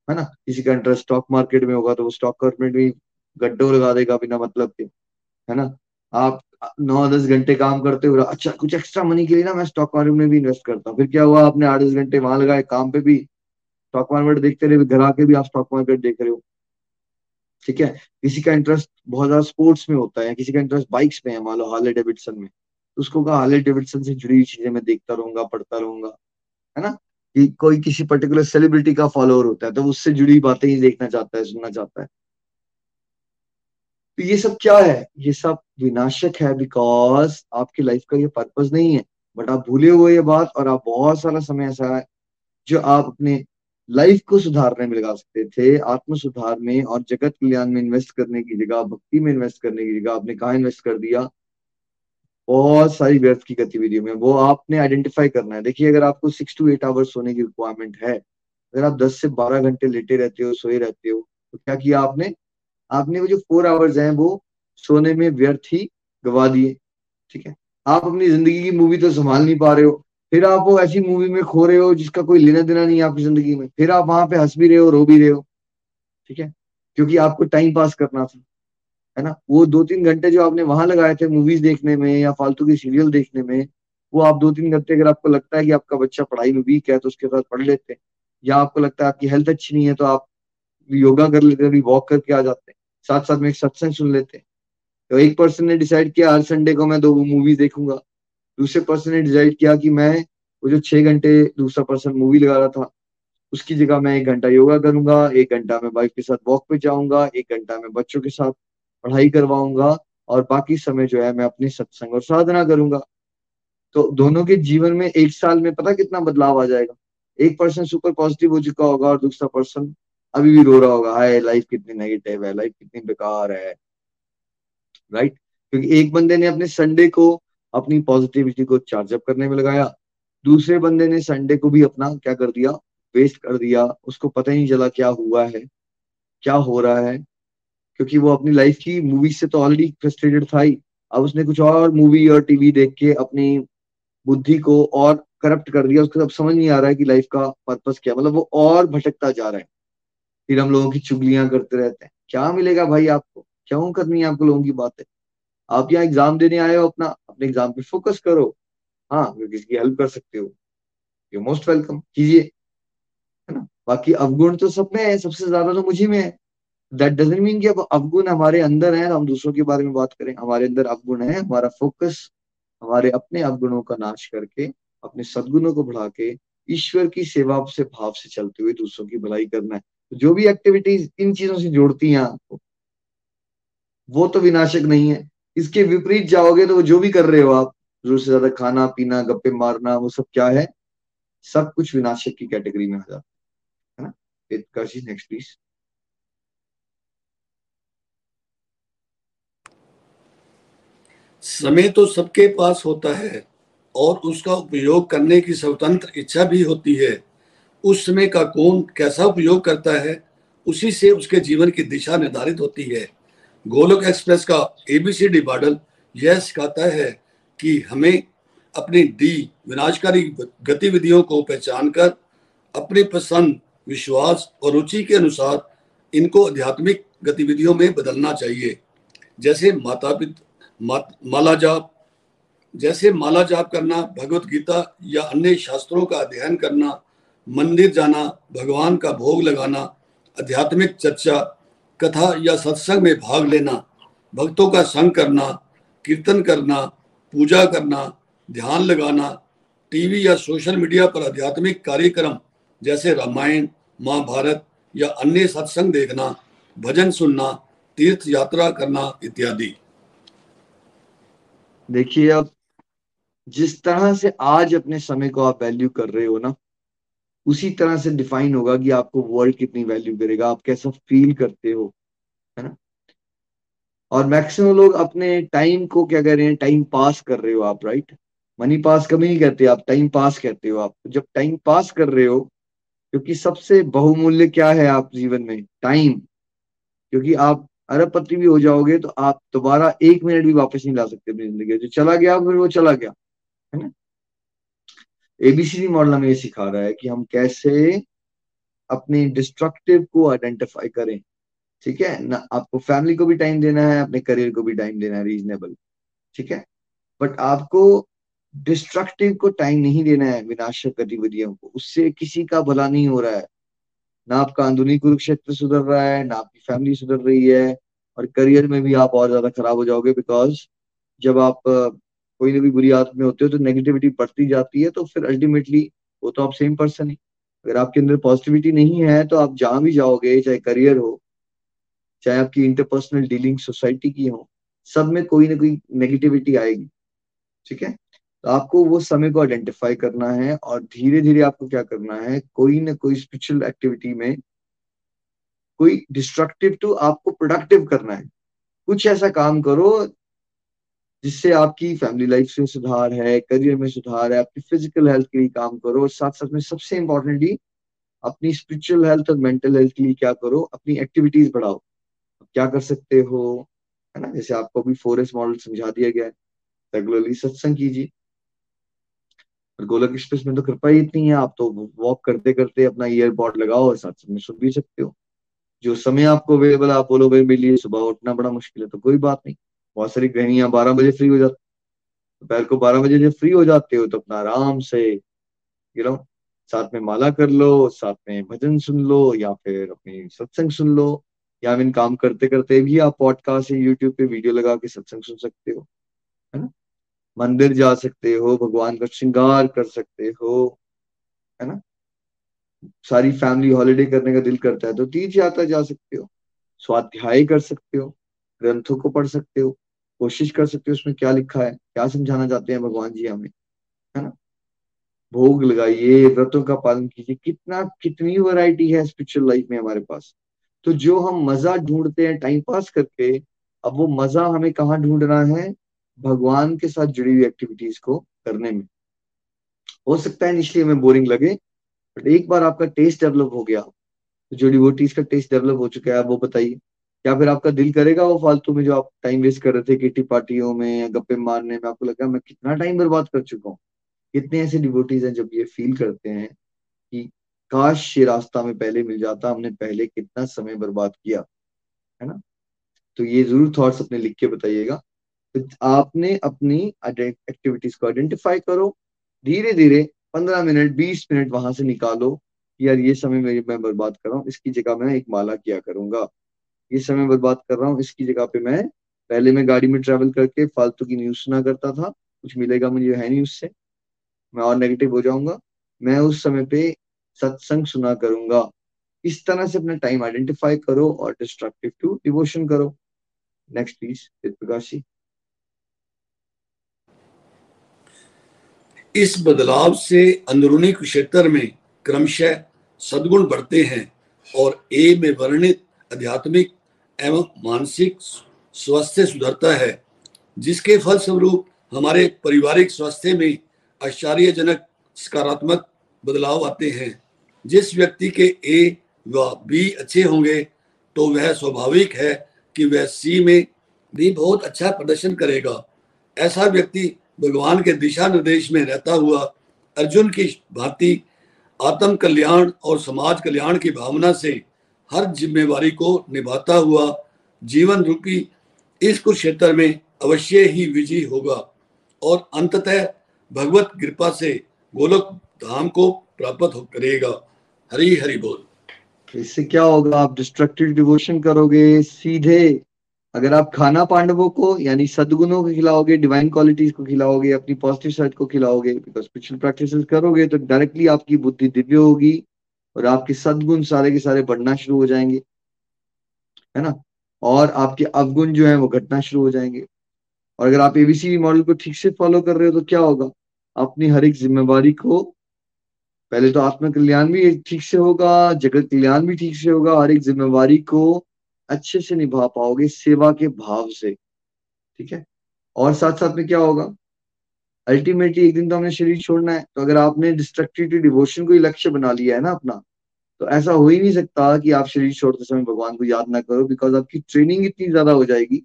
है ना? किसी का इंटरेस्ट स्टॉक मार्केट में होगा तो वो स्टॉक मार्केट में गड्ढो लगा देगा बिना मतलब के, है ना? आप नौ दस घंटे काम करते हुए अच्छा कुछ एक्स्ट्रा मनी के लिए ना मैं स्टॉक मार्केट में भी इन्वेस्ट करता हूँ। फिर क्या हुआ, आपने आठ दस घंटे वहाँ लगाए, काम पे भी स्टॉक मार्केट देखते रहे, घर आके भी आप स्टॉक मार्केट देख रहे हो। ठीक है? किसी का इंटरेस्ट बहुत ज़्यादा स्पोर्ट्स में होता है किसी का इंटरेस्ट बाइक्स में है, मान लो हार्ले डेविडसन में तो उसको कहा हार्ले डेविडसन से जुड़ी हुई चीज़ें मैं देखता रहूँगा, पढ़ता रहूँगा। है ना? कि कोई किसी पर्टिकुलर सेलिब्रिटी का फॉलोअर होता है तो उससे जुड़ी बातें ही देखना चाहता है, सुनना चाहता है। तो ये सब क्या है? ये सब विनाशक है बिकॉज़ आपकी लाइफ का ये पर्पज नहीं है। बट आप भूले हुए ये बात और आप बहुत सारा समय ऐसा है जो आप अपने लाइफ को सुधारने में लगा सकते थे, आत्म सुधार में और जगत कल्याण में इन्वेस्ट करने की जगह, भक्ति में इन्वेस्ट करने की जगह आपने कहा इन्वेस्ट कर दिया? बहुत सारी व्यर्थ की गतिविधियों में। वो आपने आइडेंटिफाई करना है। देखिए, अगर आपको सिक्स टू एट आवर्स सोने की रिक्वायरमेंट है, अगर आप दस से बारह घंटे लेटे रहते हो, सोए रहते हो तो क्या किया आपने? आपने वो जो फोर आवर्स हैं, वो सोने में व्यर्थ ही गवा दिए। ठीक है? आप अपनी ज़िंदगी की मूवी तो संभाल नहीं पा रहे हो। फिर आप वो ऐसी मूवी में खो रहे हो जिसका कोई लेना देना नहीं है आपकी ज़िंदगी में। फिर आप वहाँ पे हंस भी रहे हो, रो भी रहे हो। ठीक है? क्योंकि आपको टाइम पास करना था। है ना? वो दो तीन घंटे जो आपने वहाँ लगाए थे मूवीज़ देखने में या फालतू की सीरियल देखने में, वो आप दो तीन घंटे अगर आपको लगता है कि आपका बच्चा पढ़ाई में वीक है तो उसके साथ पढ़ लेते हैं। या आपको लगता है आपकी हेल्थ अच्छी नहीं है तो आप योगा कर लेते हैं वॉक करके आ जाते हैं। साथ साथ में एक सत्संग सुन लेते हैं। तो एक पर्सन ने डिसाइड किया, हर संडे को मैं दो मूवीज़ देखूँगा। दूसरे पर्सन ने डिसाइड किया कि मैं वो जो छह घंटे दूसरा पर्सन मूवी लगा रहा था, उसकी जगह मैं एक घंटा योगा करूँगा, एक घंटा मैं वाइफ के साथ वॉक पे जाऊँगा, एक घंटा मैं बच्चों के साथ पढ़ाई करवाऊँगा और बाकी समय जो है मैं अपने सत्संग और साधना करूँगा। तो दोनों के जीवन में एक साल में पता कितना बदलाव आ जाएगा? एक पर्सन सुपर पॉजिटिव हो चुका होगा और दूसरा पर्सन अभी भी रो रहा होगा, हाय लाइफ कितनी नेगेटिव है लाइफ कितनी बेकार है। राइट क्योंकि एक बंदे ने अपने संडे को अपनी पॉजिटिविटी को चार्जअप करने में लगाया, दूसरे बंदे ने संडे को भी अपना क्या कर दिया वेस्ट कर दिया, उसको पता ही नहीं चला क्या हुआ है, क्या हो रहा है। क्योंकि वो अपनी लाइफ की मूवी से तो ऑलरेडी फ्रस्ट्रेटेड था ही। अब उसने कुछ और मूवी और टीवी देख के अपनी बुद्धि को और करप्ट कर दिया, उसको अब समझ नहीं आ रहा है कि लाइफ का पर्पस क्या मतलब वो और भटकता जा रहा है। फिर हम लोगों की चुगलियाँ करते रहते हैं। क्या मिलेगा भाई आपको? क्यों करनी है आपको लोगों की बातें? आप यहाँ एग्ज़ाम देने आए हो अपना, अपने एग्ज़ाम पे फोकस करो। हाँ किसी की हेल्प कर सकते हो। यू मोस्ट वेलकम कीजिए। है ना? बाकी अवगुण तो सब में है, सबसे ज़्यादा तो मुझे में है। दैट डजेंट मीन कि अब अवगुण हमारे अंदर है तो हम दूसरों के बारे में बात करें। हमारे अंदर अवगुण है, हमारा फोकस हमारे अपने अवगुणों का नाश करके, अपने सदगुणों को बढ़ा के ईश्वर की सेवा से भाव से चलते हुए दूसरों की भलाई करना है। जो भी एक्टिविटीज़ इन चीज़ों से जोड़ती हैं आपको, वो तो विनाशक नहीं है। इसके विपरीत जाओगे तो वो जो भी कर रहे हो आप ज़रूर से ज़्यादा खाना, पीना, गप्पे मारना, वो सब क्या है? सब कुछ विनाशक की कैटेगरी में आ जाता है ना? नेक्स्ट प्लीज़ समय तो सबके पास होता है और उसका उपयोग करने की स्वतंत्र इच्छा भी होती है। उस समय का कौन कैसा उपयोग करता है उसी से उसके जीवन की दिशा निर्धारित होती है। गोलोक एक्सप्रेस का एबीसीडी मॉडल यह सिखाता है कि हमें अपनी डी विनाशकारी गतिविधियों को पहचान कर अपने पसंद विश्वास और रुचि के अनुसार इनको आध्यात्मिक गतिविधियों में बदलना चाहिए। जैसे माता पिता मा, माला जाप जैसे माला जाप करना भगवत गीता या अन्य शास्त्रों का अध्ययन करना मंदिर जाना, भगवान का भोग लगाना, आध्यात्मिक चर्चा, कथा या सत्संग में भाग लेना, भक्तों का संग करना, कीर्तन करना, पूजा करना, ध्यान लगाना, टीवी या सोशल मीडिया पर आध्यात्मिक कार्यक्रम जैसे रामायण, महाभारत या अन्य सत्संग देखना, भजन सुनना, तीर्थ यात्रा करना इत्यादि। देखिए, आप जिस तरह से आज अपने समय को आप वैल्यू कर रहे हो ना उसी तरह से डिफाइन होगा कि आपको वर्ल्ड कितनी वैल्यू करेगा आप कैसा फील करते हो, है ना? और मैक्सिमम लोग अपने टाइम को क्या कह रहे हैं? टाइम पास कर रहे हो आप राइट मनी पास कभी नहीं कहते आप टाइम पास कहते हो आप। जब टाइम पास कर रहे हो, क्योंकि सबसे बहुमूल्य क्या है आप जीवन में? टाइम क्योंकि आप अरबपति भी हो जाओगे तो आप दोबारा एक मिनट भी वापस नहीं ला सकते अपनी ज़िंदगी जो चला गया, फिर वो चला गया, है ना? एबीसीडी मॉडल हमें ये सिखा रहा है कि हम कैसे अपने डिस्ट्रक्टिव को आइडेंटिफाई करें, ठीक है? ना, आपको फैमिली को भी टाइम देना है, अपने करियर को भी टाइम देना है रीजनेबल ठीक है? बट आपको डिस्ट्रक्टिव को टाइम नहीं देना है, विनाशक गतिविधियों को। उससे किसी का भला नहीं हो रहा है। ना आपका अंदरूनी कुरुक्षेत्र सुधर रहा है, ना आपकी फैमिली सुधर रही है, और करियर में भी आप और ज़्यादा खराब हो जाओगे बिकॉज़ जब आप कोई ना कोई बुरी आदत में होते हो तो नेगेटिविटी बढ़ती जाती है तो फिर अल्टीमेटली वो तो आप सेम पर्सन ही। अगर आपके अंदर पॉजिटिविटी नहीं है तो आप जहाँ भी जाओगे, चाहे करियर हो, चाहे आपकी इंटरपर्सनल डीलिंग सोसाइटी की हो, सब में कोई ना कोई नेगेटिविटी आएगी, ठीक है? तो आपको वो समय को आइडेंटिफाई करना है और धीरे धीरे आपको क्या करना है, कोई ना कोई स्पिरिचुअल एक्टिविटी में कोई डिस्ट्रक्टिव टू आपको प्रोडक्टिव करना है। कुछ ऐसा काम करो जिससे आपकी फैमिली लाइफ में सुधार है करियर में सुधार है, आपकी फ़िज़िकल हेल्थ के लिए काम करो और साथ साथ में सबसे इंपॉर्टेंटली अपनी स्पिरिचुअल हेल्थ और मेंटल हेल्थ के लिए क्या करो, अपनी एक्टिविटीज़ बढ़ाओ। क्या कर सकते हो? है ना? जैसे आपको अभी फोरेस्ट मॉडल समझा दिया गया है। रेगुलरली सत्संग कीजिए। और गोलक एक्सप्रेस में तो कृपा ही इतनी है, आप तो वॉक करते करते अपना ईयरबॉड लगाओ और साथ में सुन भी सकते हो। जो समय आपको अवेलेबल आप बोलो, भाई मेरे लिए सुबह उठना बड़ा मुश्किल है तो कोई बात नहीं। बहुत सारी गृहणियाँ बारह बजे फ्री हो जाती दोपहर को बारह बजे जब फ्री हो जाते हो तो अपना आराम से यू नो साथ में माला कर लो, साथ में भजन सुन लो, या फिर अपनी सत्संग सुन लो, या इन काम करते करते भी आप पॉडकास्ट या यूट्यूब पे वीडियो लगा के सत्संग सुन सकते हो, है ना? मंदिर जा सकते हो, भगवान का श्रृंगार कर सकते हो, है ना? सारी फैमिली हॉलीडे करने का दिल करता है तो तीर्थ यात्रा जा सकते हो, स्वाध्याय कर सकते हो। ग्रंथों को पढ़ सकते हो, कोशिश कर सकते हो उसमें क्या लिखा है, क्या समझाना चाहते हैं भगवान जी हमें, है ना? भोग लगाइए, व्रतों का पालन कीजिए, कितना, कितनी वैरायटी है स्पिरिचुअल लाइफ में हमारे पास। तो जो हम मज़ा ढूंढते हैं टाइम पास करके, अब वो मज़ा हमें कहाँ ढूंढना है? भगवान के साथ जुड़ी हुई एक्टिविटीज़ को करने में। हो सकता है इनिशियली हमें बोरिंग लगे बट एक बार आपका टेस्ट डेवलप हो गया। तो जो डिवोटीज का टेस्ट डेवलप हो चुका है, आप वो बताइए। या फिर आपका दिल करेगा वो फालतू में जो आप टाइम वेस्ट कर रहे थे, किटी पार्टियों में या गप्पे मारने में? आपको लगा मैं कितना टाइम बर्बाद कर चुका हूँ? कितने ऐसे डिवोटीज हैं जब ये फील करते हैं कि, काश ये रास्ता में पहले मिल जाता, हमने पहले कितना समय बर्बाद किया, है ना? तो ये ज़रूर थॉट्स अपने लिख के बताइएगा। तो आपने अपनी एक्टिविटीज़ को आइडेंटिफाई करो। धीरे धीरे पंद्रह मिनट, बीस मिनट वहाँ से निकालो यार ये समय मेरी, मैं बर्बाद कर रहा हूँ, इसकी जगह मैं एक माला किया करूँगा। ये समय बर्बाद कर रहा हूँ। इसकी जगह पे मैं पहले मैं गाड़ी में ट्रेवल करके फालतू की न्यूज़ सुना करता था। कुछ मिलेगा मुझे है नहीं उससे। मैं और नेगेटिव हो जाऊँगा। मैं उस समय पे सत्संग सुना करूँगा। इस तरह से अपना टाइम आइडेंटिफाई करो और डिस्ट्रक्टिव टू डिवोशन करो। नेक्स्ट प्लीज़ प्रकाश जी इस बदलाव से अंदरूनी क्षेत्र में क्रमशः सदगुण बढ़ते हैं और ए में वर्णित आध्यात्मिक एवं मानसिक स्वास्थ्य सुधरता है, जिसके फलस्वरूप हमारे पारिवारिक स्वास्थ्य में आश्चर्यजनक सकारात्मक बदलाव आते हैं। जिस व्यक्ति के ए व बी अच्छे होंगे तो वह स्वाभाविक है कि वह सी में भी बहुत अच्छा प्रदर्शन करेगा। ऐसा व्यक्ति भगवान के दिशा निर्देश में रहता हुआ अर्जुन की भांति आत्म कल्याण और समाज कल्याण की भावना से हर जिम्मेवारी को निभाता हुआ जीवन रूपी इस कुरुक्षेत्र में अवश्य ही विजयी होगा। और अंततः भगवत कृपा से गोलक धाम को प्राप्त करेगा। हरी हरि बोल। इससे क्या होगा? आप डिस्ट्रक्टिव डिवोशन करोगे, सीधे अगर आप खाना पांडवों को, यानी सदगुणों को खिलाओगे डिवाइन क्वालिटीज को खिलाओगे, अपनी पॉजिटिव साइड को खिलाओगे बिकॉज़ स्पिरिचुअल प्रैक्टिस करोगे तो डायरेक्टली आपकी बुद्धि दिव्य होगी। और आपके सदगुण सारे के सारे बढ़ना शुरू हो जाएँगे, है ना? और आपके अवगुण जो है वो घटना शुरू हो जाएँगे। और अगर आप एबीसी मॉडल को ठीक से फॉलो कर रहे हो तो क्या होगा? अपनी हर एक जिम्मेवारी को पहले तो आत्म कल्याण भी ठीक से होगा, जगत कल्याण भी ठीक से होगा, हर एक जिम्मेवारी को अच्छे से निभा पाओगे, सेवा के भाव से। ठीक है? और साथ साथ में क्या होगा? अल्टीमेटली एक दिन तो हमने शरीर छोड़ना है। तो अगर आपने डिस्ट्रक्टिव डिवोशन को लक्ष्य बना लिया है ना अपना तो ऐसा हो ही नहीं सकता कि आप शरीर छोड़ते समय भगवान को याद ना करो बिकॉज़ आपकी ट्रेनिंग इतनी ज़्यादा हो जाएगी।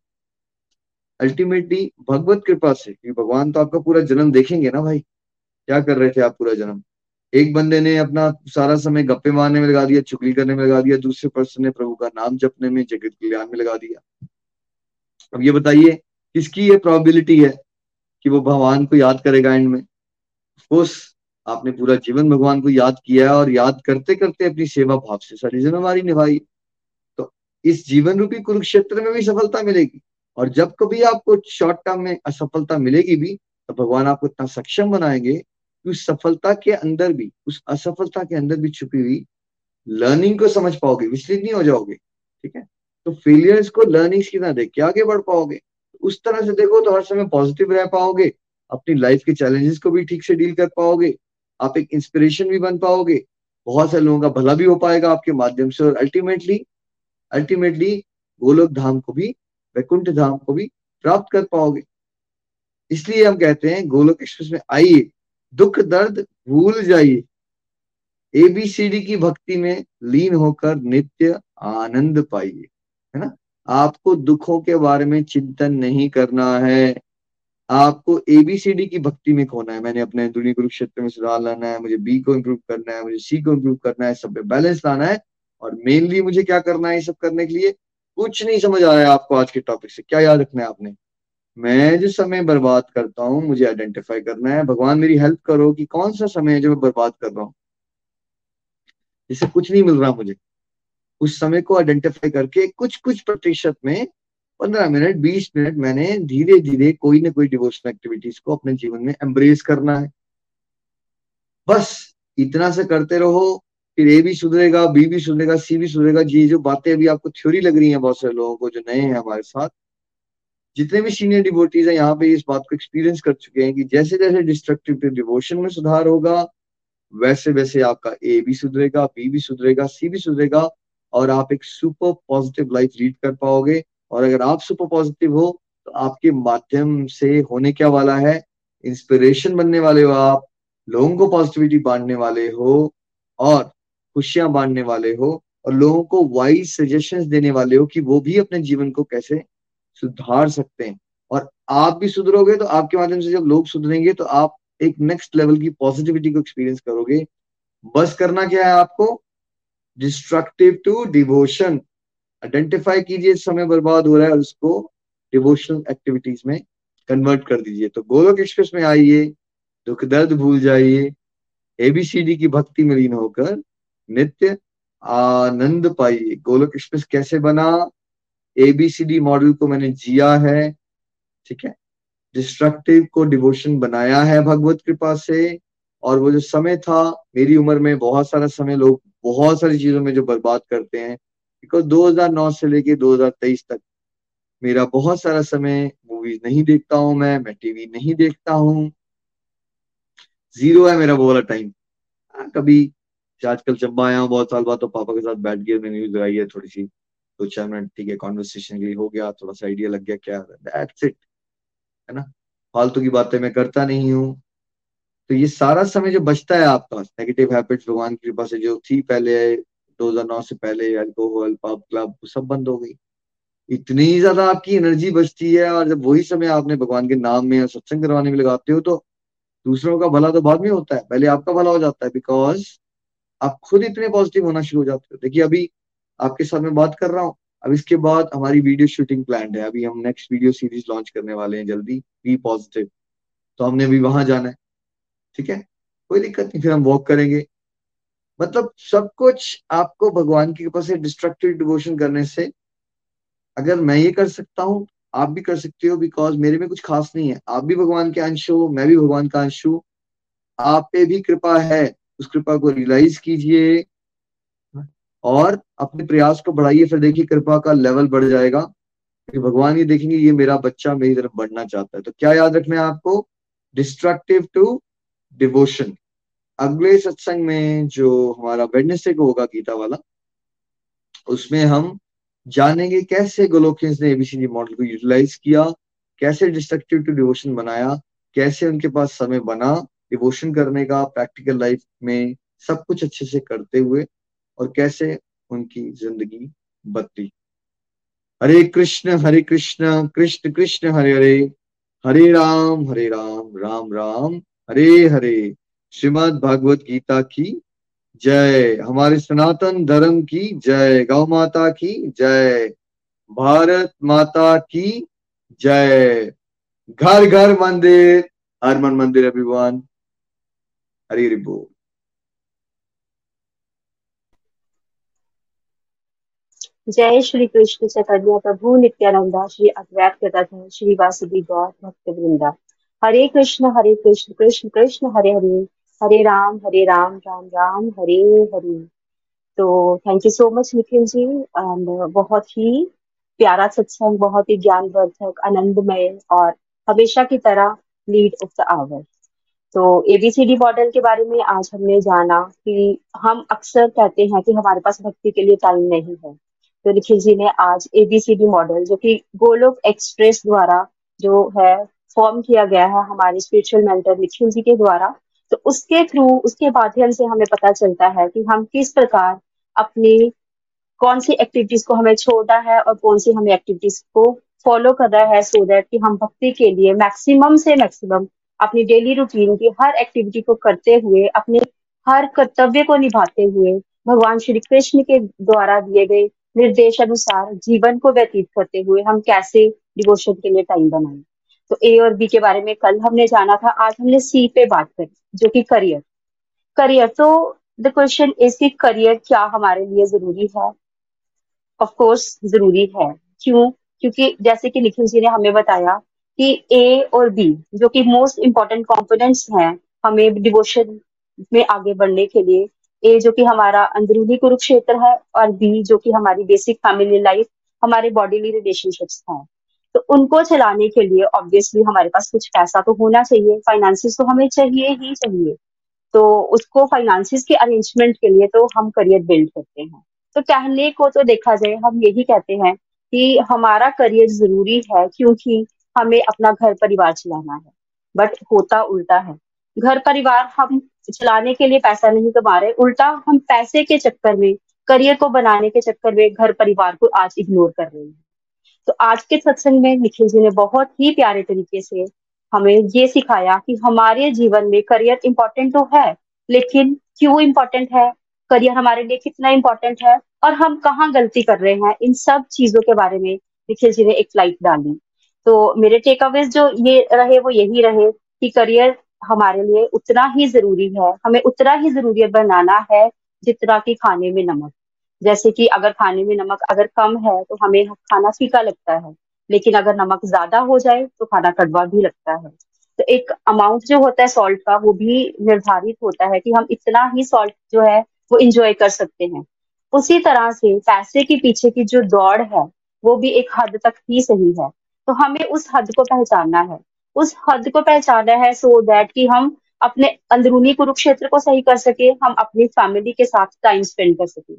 अल्टीमेटली भगवत कृपा से, क्योंकि भगवान तो आपका पूरा जन्म देखेंगे ना भाई। क्या कर रहे थे आप पूरा जन्म? एक बंदे ने अपना सारा समय गप्पे मारने में लगा दिया, चुगली करने में लगा दिया, दूसरे पर्सन ने प्रभु का नाम जपने में, जगत कल्याण में लगा दिया। अब ये बताइए, किसकी ये प्रोबेबिलिटी है? कि वो भगवान को याद करेगा एंड में। उस आपने पूरा जीवन भगवान को याद किया है और याद करते करते अपनी सेवा भाव से सारी जिम्मेवारी निभाई। तो इस जीवन रूपी कुरुक्षेत्र में भी सफलता मिलेगी। और जब कभी आपको शॉर्ट टर्म में असफलता मिलेगी भी तो भगवान आपको इतना सक्षम बनाएँगे कि उस सफलता के अंदर भी, उस असफलता के अंदर भी छुपी हुई लर्निंग को समझ पाओगे, विचलित नहीं हो जाओगे। ठीक है? तो फेलियर्स को लर्निंग्स की तरह देख के आगे बढ़ पाओगे। उस तरह से देखो तो हर समय पॉजिटिव रह पाओगे। अपनी लाइफ के चैलेंजेस को भी ठीक से डील कर पाओगे। आप एक इंस्पिरेशन भी बन पाओगे। बहुत सारे लोगों का भला भी हो पाएगा आपके माध्यम से और अल्टीमेटली अल्टीमेटली गोलोक धाम को भी, वैकुंठ धाम को भी प्राप्त कर पाओगे। इसलिए हम कहते हैं, गोलोक एक्सप्रेस में आइए। दुख दर्द भूल जाइए। एबीसीडी की भक्ति में लीन होकर नित्य आनंद पाइए। आपको दुखों के बारे में चिंतन नहीं करना है। आपको एबीसीडी की भक्ति में खोना है। मैंने अपने दुनिया कुरुक्षेत्र में सुधार लाना है, मुझे बी को इम्प्रूव करना है, मुझे सी को इम्प्रूव करना है, सब पे बैलेंस लाना है और मेनली मुझे क्या करना है ये सब करने के लिए कुछ नहीं समझ आ रहा है आपको आज के टॉपिक से। क्या याद रखना है आपने? मैं जो समय बर्बाद करता हूँ, मुझे आइडेंटिफाई करना है। भगवान मेरी हेल्प करो कि कौन सा समय है जो मैं बर्बाद कर रहा हूँ। जिससे कुछ नहीं मिल रहा मुझे। उस समय को आइडेंटिफाई करके कुछ कुछ प्रतिशत में पंद्रह मिनट, बीस मिनट मैंने धीरे धीरे कोई ना कोई डिवोशनल एक्टिविटीज़ को अपने जीवन में एम्ब्रेस करना है। बस इतना से करते रहो, फिर ए भी सुधरेगा बी भी सुधरेगा सी भी सुधरेगा। जी जो बातें अभी आपको थ्योरी लग रही हैं बहुत सारे लोगों को जो नए हैं हमारे साथ, जितने भी सीनियर डिवोटीज हैं यहाँ पे इस बात को एक्सपीरियंस कर चुके हैं कि जैसे जैसे डिस्ट्रक्टिव डिवोशन में सुधार होगा वैसे वैसे आपका ए भी सुधरेगा बी भी सुधरेगा सी भी सुधरेगा। और आप एक सुपर पॉजिटिव लाइफ लीड कर पाओगे। और अगर आप सुपर पॉजिटिव हो तो आपके माध्यम से होने क्या वाला है? इंस्पिरेशन बनने वाले हो आप, लोगों को पॉजिटिविटी बांटने वाले हो, और खुशियाँ बांटने वाले हो, और लोगों को वाइज सजेशन देने वाले हो कि वो भी अपने जीवन को कैसे सुधार सकते हैं। और आप भी सुधरोगे तो आपके माध्यम से जब लोग सुधरेंगे तो आप एक नेक्स्ट लेवल की पॉजिटिविटी को एक्सपीरियंस करोगे। बस करना क्या है आपको? डिस्ट्रक्टिव टू डिवोशन आइडेंटिफाई कीजिए समय बर्बाद हो रहा है, उसको डिवोशनल एक्टिविटीज़ में कन्वर्ट कर दीजिए। तो गोलोक एक्सप्रेस में आइए, दुख दर्द भूल जाइए एबीसीडी की भक्ति में लीन होकर नित्य आनंद पाइए। गोलोक एक्सप्रेस कैसे बना? एबीसीडी मॉडल को मैंने जिया है, ठीक है? डिस्ट्रक्टिव को डिवोशन बनाया है, भगवत कृपा से। और वो जो समय था मेरी उम्र में बहुत सारा समय लोग बहुत सारी चीज़ों में जो बर्बाद करते हैं बिकॉज़ 2009 से लेके 2023 तक मेरा बहुत सारा समय मूवीज़ नहीं देखता हूँ मैं मैं टीवी नहीं देखता हूँ। ज़ीरो है मेरा वो वाला टाइम हाँ, कभी आजकल जब आया हूँ बहुत साल बाद तो पापा के साथ बैठ गया मैंने न्यूज़ लगाई है थोड़ी सी दो चार मिनट ठीक है कॉन्वर्सेशन के लिए हो गया थोड़ा सा आइडिया लग गया क्या दैट्स इट है ना? फालतू की बातें मैं करता नहीं हूँ। तो ये सारा समय जो बचता है आपका नेगेटिव हैबिट्स भगवान की कृपा से जो थी पहले 2009 से पहले अल्कोहल पब क्लब सब बंद हो गई। इतनी ज़्यादा आपकी एनर्जी बचती है और जब वही समय आपने भगवान के नाम में सत्संग करवाने में लगाते हो तो दूसरों का भला तो बाद में होता है, पहले आपका भला हो जाता है बिकॉज़ आप खुद इतने पॉजिटिव होना शुरू हो जाते हो। देखिए, अभी आपके साथ में बात कर रहा हूँ। अब इसके बाद हमारी वीडियो शूटिंग प्लान है। अभी हम नेक्स्ट वीडियो सीरीज़ लॉन्च करने वाले हैं, जल्दी बी पॉजिटिव तो हमने अभी वहाँ जाना है। ठीक है? कोई दिक्कत नहीं, फिर हम वॉक करेंगे। मतलब सब कुछ आपको भगवान की कृपा से डिस्ट्रक्टिव डिवोशन करने से अगर मैं ये कर सकता हूँ, आप भी कर सकते हो बिकॉज़ मेरे में कुछ खास नहीं है। आप भी भगवान के अंश हो, मैं भी भगवान का अंश हूँ। आप पे भी कृपा है, उस कृपा को रियलाइज़ कीजिए और अपने प्रयास को बढ़ाइए, फिर देखिए कृपा का लेवल बढ़ जाएगा। कि भगवान ये देखेंगे, ये मेरा बच्चा मेरी तरफ़ बढ़ना चाहता है। तो क्या याद रखना है आपको? Destructive to devotion. अगले सत्संग में जो हमारा वेडनेसडे को होगा गीता वाला, उसमें हम जानेंगे कैसे गोलोकियंस ने एबीसीडी मॉडल को यूटिलाइज किया, कैसे डिस्ट्रक्टिव टू डिवोशन बनाया, कैसे उनके पास समय बना डिवोशन करने का प्रैक्टिकल लाइफ में सब कुछ अच्छे से करते हुए और कैसे उनकी ज़िंदगी बदली। हरे कृष्ण हरे कृष्ण कृष्ण कृष्ण, हरे हरे। हरे राम हरे राम राम राम। हरे हरे। श्रीमद भागवत गीता की जय। हमारे सनातन धर्म की जय। गौ माता की जय। भारत माता की जय। घर घर मंदिर। हरमन मंदिर अभिमान हरी बोल। जय श्री कृष्ण चैतन्य प्रभु नित्यानंदा श्री अद्वैत गदाधर श्री वासुदेव गौर भक्त वृंदा हरे कृष्ण हरे कृष्ण कृष्ण कृष्ण, हरे हरे। हरे राम हरे राम राम राम, हरे हरे। तो thank you so much Nikhil ji and बहुत ही प्यारा सत्संग, बहुत ही ज्ञानवर्धक, आनंदमय, और हमेशा की तरह लीड ऑफ़ द आवर तो एबीसीडी मॉडल के बारे में आज हमने जाना कि हम अक्सर कहते हैं कि हमारे पास भक्ति के लिए टाइम नहीं है। तो निखिल जी ने आज एबीसीडी मॉडल जो कि गोलोक एक्सप्रेस द्वारा जो है फॉर्म किया गया है हमारे स्पिरिचुअल मेंटर निखिल जी के द्वारा तो उसके थ्रू उसके माध्यम से हमें पता चलता है कि हम किस प्रकार अपनी कौन सी एक्टिविटीज़ को हमें छोड़ना है और कौन सी हमें एक्टिविटीज़ को फॉलो करना है सो दैट कि हम भक्ति के लिए मैक्सिमम से मैक्सिमम अपनी डेली रूटीन की हर एक्टिविटी को करते हुए, अपने हर कर्तव्य को निभाते हुए भगवान श्री कृष्ण के द्वारा दिए गए निर्देश अनुसार जीवन को व्यतीत करते हुए हम कैसे डिवोशन के लिए टाइम बनाए। तो ए और बी के बारे में कल हमने जाना था, आज हमने सी पे बात करी, जो कि करियर करियर तो द क्वेश्चन इज़ कि करियर क्या हमारे लिए ज़रूरी है? ऑफ़ कोर्स ज़रूरी है. क्यों? क्योंकि जैसे कि निखिल जी ने हमें बताया कि ए और बी जो कि मोस्ट इंपॉर्टेंट कॉम्पोनेंट्स हैं, हमें डिवोशन में आगे बढ़ने के लिए ए जो कि हमारा अंदरूनी कुरुक्षेत्र है और बी जो कि हमारी बेसिक फैमिली लाइफ हमारे बॉडीली रिलेशनशिप्स हैं। तो उनको चलाने के लिए ऑब्वियसली हमारे पास कुछ पैसा तो होना चाहिए फाइनेंसिस तो हमें चाहिए ही चाहिए। तो उसको फाइनेंसिस के अरेंजमेंट के लिए तो हम करियर बिल्ड करते हैं। तो कहने को तो देखा जाए, हम यही कहते हैं कि हमारा करियर ज़रूरी है क्योंकि हमें अपना घर परिवार चलाना है। बट होता उल्टा है। घर परिवार हम चलाने के लिए पैसा नहीं कमा रहे, उल्टा हम पैसे के चक्कर में करियर को बनाने के चक्कर में घर परिवार को आज इग्नोर कर रहे हैं। तो आज के सत्संग में निखिल जी ने बहुत ही प्यारे तरीके से हमें ये सिखाया कि हमारे जीवन में करियर इंपॉर्टेंट तो है, लेकिन क्यों इंपॉर्टेंट है? करियर हमारे लिए कितना इंपॉर्टेंट है? और हम कहाँ गलती कर रहे हैं? इन सब चीज़ों के बारे में निखिल जी ने एक फ़्लाइट डाली। तो मेरे टेक अवेज जो ये रहे, वो यही रहे कि करियर हमारे लिए उतना ही ज़रूरी है, हमें उतना ही ज़रूरी बनाना है जितना कि खाने में नमक। जैसे कि अगर खाने में नमक अगर कम है तो हमें खाना फीका लगता है। लेकिन अगर नमक ज़्यादा हो जाए तो खाना कड़वा भी लगता है। तो एक अमाउंट जो होता है सॉल्ट का, वो भी निर्धारित होता है कि हम इतना ही सॉल्ट जो है, वो इंजॉय कर सकते हैं। उसी तरह से पैसे के पीछे की जो दौड़ है, वो भी एक हद तक ही सही है। तो हमें उस हद को पहचानना है। उस हद को पहचाना है सो दैट कि हम अपने अंदरूनी कुरुक्षेत्र को सही कर सके, हम अपनी फैमिली के साथ टाइम स्पेंड कर सके।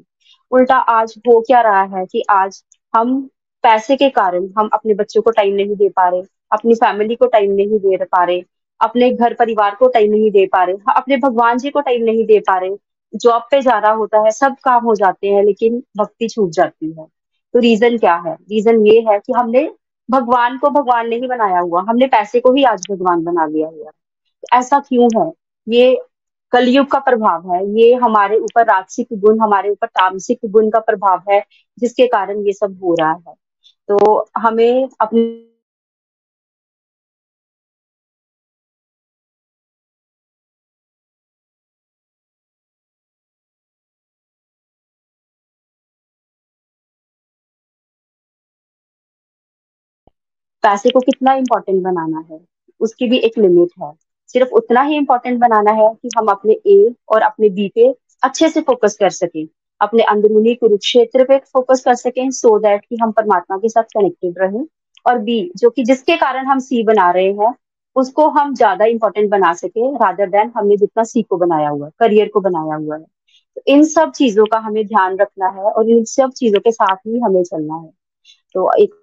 उल्टा आज हो क्या रहा है कि आज हम पैसे के कारण हम अपने बच्चों को टाइम नहीं दे पा रहे, अपनी फैमिली को टाइम नहीं दे पा रहे, अपने घर परिवार को टाइम नहीं दे पा रहे, अपने भगवान जी को टाइम नहीं दे पा रहे जॉब पे जाना होता है, सब काम हो जाते हैं, लेकिन भक्ति छूट जाती है। तो रीजन क्या है? रीजन ये है कि हमने भगवान को भगवान नहीं बनाया हुआ, हमने पैसे को ही आज भगवान बना लिया हुआ ऐसा क्यों है? ये कलयुग का प्रभाव है। ये हमारे ऊपर राजसिक गुण, हमारे ऊपर तामसिक गुण का प्रभाव है, जिसके कारण ये सब हो रहा है। तो हमें अपने पैसे को कितना इम्पोर्टेंट बनाना है, उसकी भी एक लिमिट है। सिर्फ़ उतना ही इम्पोर्टेंट बनाना है कि हम अपने ए और अपने बी पे अच्छे से फोकस कर सकें। अपने अंदरूनी कुरुक्षेत्र पे फोकस कर सकें सो so दैट कि हम परमात्मा के साथ कनेक्टेड रहें। और बी जो कि जिसके कारण हम सी बना रहे हैं, उसको हम ज़्यादा इंपॉर्टेंट बना सके रादर देन हमने जितना सी को बनाया हुआ है करियर को बनाया हुआ है। तो इन सब चीज़ों का हमें ध्यान रखना है और इन सब चीज़ों के साथ ही हमें चलना है। तो एक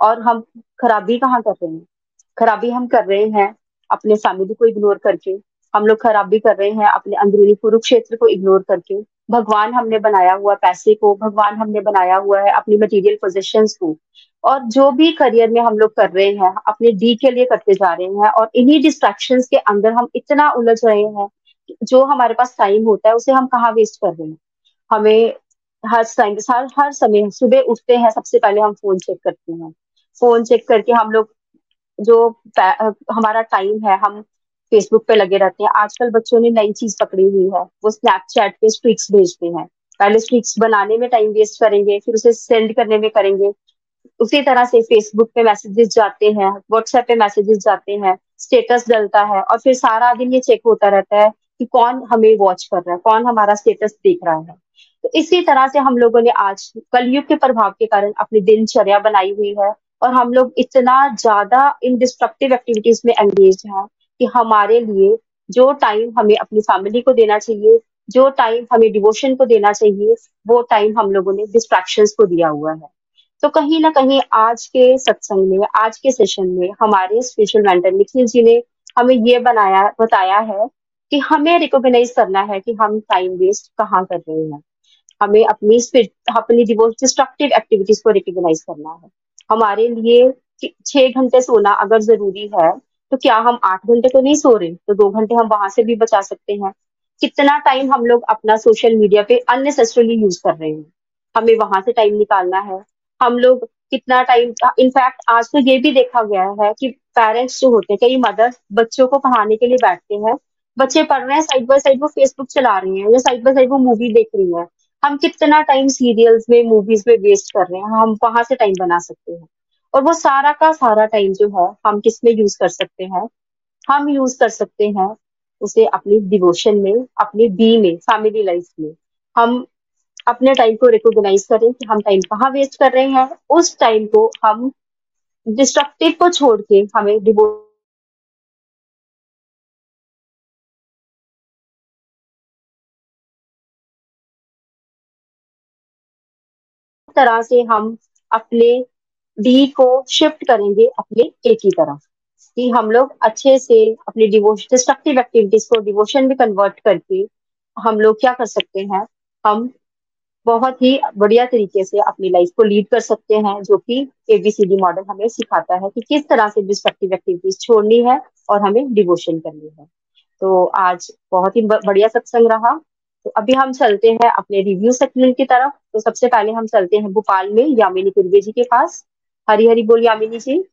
और हम खराबी कहाँ कर रहे हैं? खराबी हम कर रहे हैं अपने फैमिली को इग्नोर करके। हम लोग खराबी कर रहे हैं अपने अंदरूनी कुरुक्षेत्र को इग्नोर करके। भगवान हमने बनाया हुआ पैसे को, भगवान हमने बनाया हुआ है अपनी मटेरियल पोजिशन को। और जो भी करियर में हम लोग कर रहे हैं, अपने डी के लिए करते जा रहे हैं और इन्हीं डिस्ट्रैक्शन के अंदर हम इतना उलझ रहे हैं जो हमारे पास टाइम होता है, उसे हम कहाँ वेस्ट कर रहे हैं? हमें हर टाइम हर हर समय सुबह उठते हैं, सबसे पहले हम फ़ोन चेक करते हैं। फ़ोन चेक करके हम लोग जो हमारा टाइम है, हम फेसबुक पे लगे रहते हैं। आजकल बच्चों ने नई चीज़ पकड़ी हुई है। वो स्नैपचैट पे स्ट्रिक्स भेजते हैं। पहले स्ट्रिक्स बनाने में टाइम वेस्ट करेंगे, फिर उसे सेंड करने में करेंगे। उसी तरह से फेसबुक पे मैसेजेस जाते हैं व्हाट्सएप पे मैसेजेस जाते हैं स्टेटस डलता है और फिर सारा दिन ये चेक होता रहता है कि कौन हमें वॉच कर रहा है, कौन हमारा स्टेटस देख रहा है। तो इसी तरह से हम लोगों ने आज कलयुग के प्रभाव के कारण अपनी दिनचर्या बनाई हुई है। और हम लोग इतना ज़्यादा इन डिस्ट्रक्टिव एक्टिविटीज़ में एंगेज हैं कि हमारे लिए जो टाइम हमें अपनी फैमिली को देना चाहिए, जो टाइम हमें डिवोशन को देना चाहिए, वो टाइम हम लोगों ने डिस्ट्रैक्शन को दिया हुआ है। तो कहीं ना कहीं आज के सत्संग में, आज के सेशन में हमारे स्पेशल मेंटर निखिल जी ने हमें ये बनाया, बताया है कि हमें रिकॉग्नाइज करना है कि हम टाइम वेस्ट कहाँ कर रहे हैं। हमें अपनी अपनी डिस्ट्रक्टिव एक्टिविटीज़ को रिकॉग्नाइज करना है। हमारे लिए छह घंटे सोना अगर ज़रूरी है तो क्या हम आठ घंटे तो नहीं सो रहे? तो दो घंटे हम वहाँ से भी बचा सकते हैं। कितना टाइम हम लोग अपना सोशल मीडिया पे अननेसेसरली यूज़ कर रहे हैं? हमें वहाँ से टाइम निकालना है। हम लोग कितना टाइम इनफैक्ट आज तो ये भी देखा गया है कि पेरेंट्स जो होते हैं, कई मदर बच्चों को पढ़ाने के लिए बैठते हैं। बच्चे पढ़ रहे हैं साइड बाय साइड वो फेसबुक चला रही हैं या साइड बाय साइड वो मूवी देख रही है। हम कितना टाइम सीरियल्स में मूवीज़ में वेस्ट कर रहे हैं, हम वहाँ से टाइम बना सकते हैं? और वो सारा का सारा टाइम जो है, हम किसमें यूज़ कर सकते हैं? हम यूज़ कर सकते हैं उसे अपनी डिवोशन में, अपनी बी में फैमिली लाइफ में। हम अपने टाइम को रिकॉग्नाइज करें कि हम टाइम कहाँ वेस्ट कर रहे हैं। उस टाइम को हम डिस्ट्रक्टिव को छोड़ के हमें डिवो तरह से हम अपने डी को शिफ्ट करेंगे अपने ए की तरफ़ कि हम लोग अच्छे से अपनी डिवोशन डिस्ट्रक्टिव एक्टिविटीज़ को डिवोशन में कन्वर्ट करके हम लोग क्या कर सकते हैं? हम बहुत ही बढ़िया तरीके से अपनी लाइफ को लीड कर सकते हैं, जो कि एबीसीडी मॉडल हमें सिखाता है कि किस तरह से डिस्ट्रक्टिव एक्टिविटीज़ छोड़नी है और हमें डिवोशन करनी है। तो आज बहुत ही बढ़िया सत्संग रहा। तो अभी हम चलते हैं अपने रिव्यू सेक्शन की तरफ़। तो सबसे पहले हम चलते हैं भोपाल में यामिनी कुर्वे जी के पास। हरी हरी बोल यामिनी जी।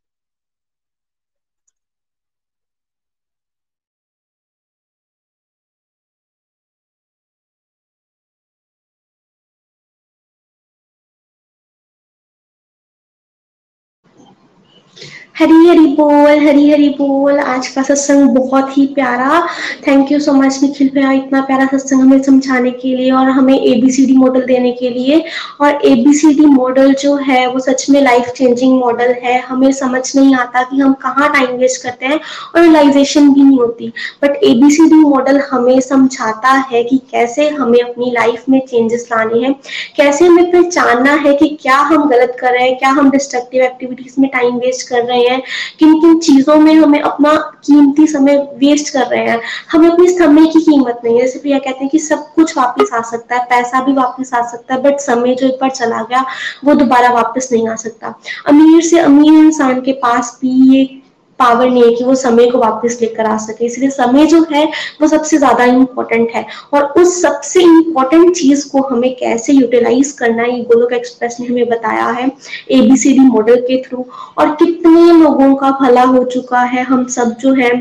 हरी हरी बोल हरी हरी बोल। आज का सत्संग बहुत ही प्यारा। Thank you so much Nikhil भैया, इतना प्यारा सत्संग हमें समझाने के लिए और हमें एबीसीडी मॉडल देने के लिए। और एबीसीडी मॉडल जो है, वो सच में लाइफ चेंजिंग मॉडल है। हमें समझ नहीं आता कि हम कहाँ टाइम वेस्ट करते हैं और रियलाइजेशन भी नहीं होती। बट एबीसीडी मॉडल हमें समझाता है कि कैसे हमें अपनी लाइफ में चेंजेस लाने हैं। कैसे हमें पहचानना है कि क्या हम गलत कर रहे हैं, क्या हम डिस्ट्रक्टिव एक्टिविटीज़ में टाइम वेस्ट कर रहे हैं। हैं किन किन चीज़ों में हमें अपना कीमती समय वेस्ट कर रहे हैं। हमें अपने समय की कीमत नहीं है। जैसे भैया कहते हैं कि सब कुछ वापस आ सकता है, पैसा भी वापस आ सकता है बट समय जो एक बार चला गया, वो दोबारा वापस नहीं आ सकता। अमीर से अमीर इंसान के पास भी ये पावर नहीं है कि वो समय को वापस लेकर आ सके। इसलिए समय जो है वो सबसे ज़्यादा इम्पोर्टेंट है। और उस सबसे इम्पोर्टेंट चीज़ को हमें कैसे यूटिलाइज करना है गोलोक एक्सप्रेस ने हमें बताया है एबीसीडी मॉडल के थ्रू और कितने लोगों का भला हो चुका है हम सब जो है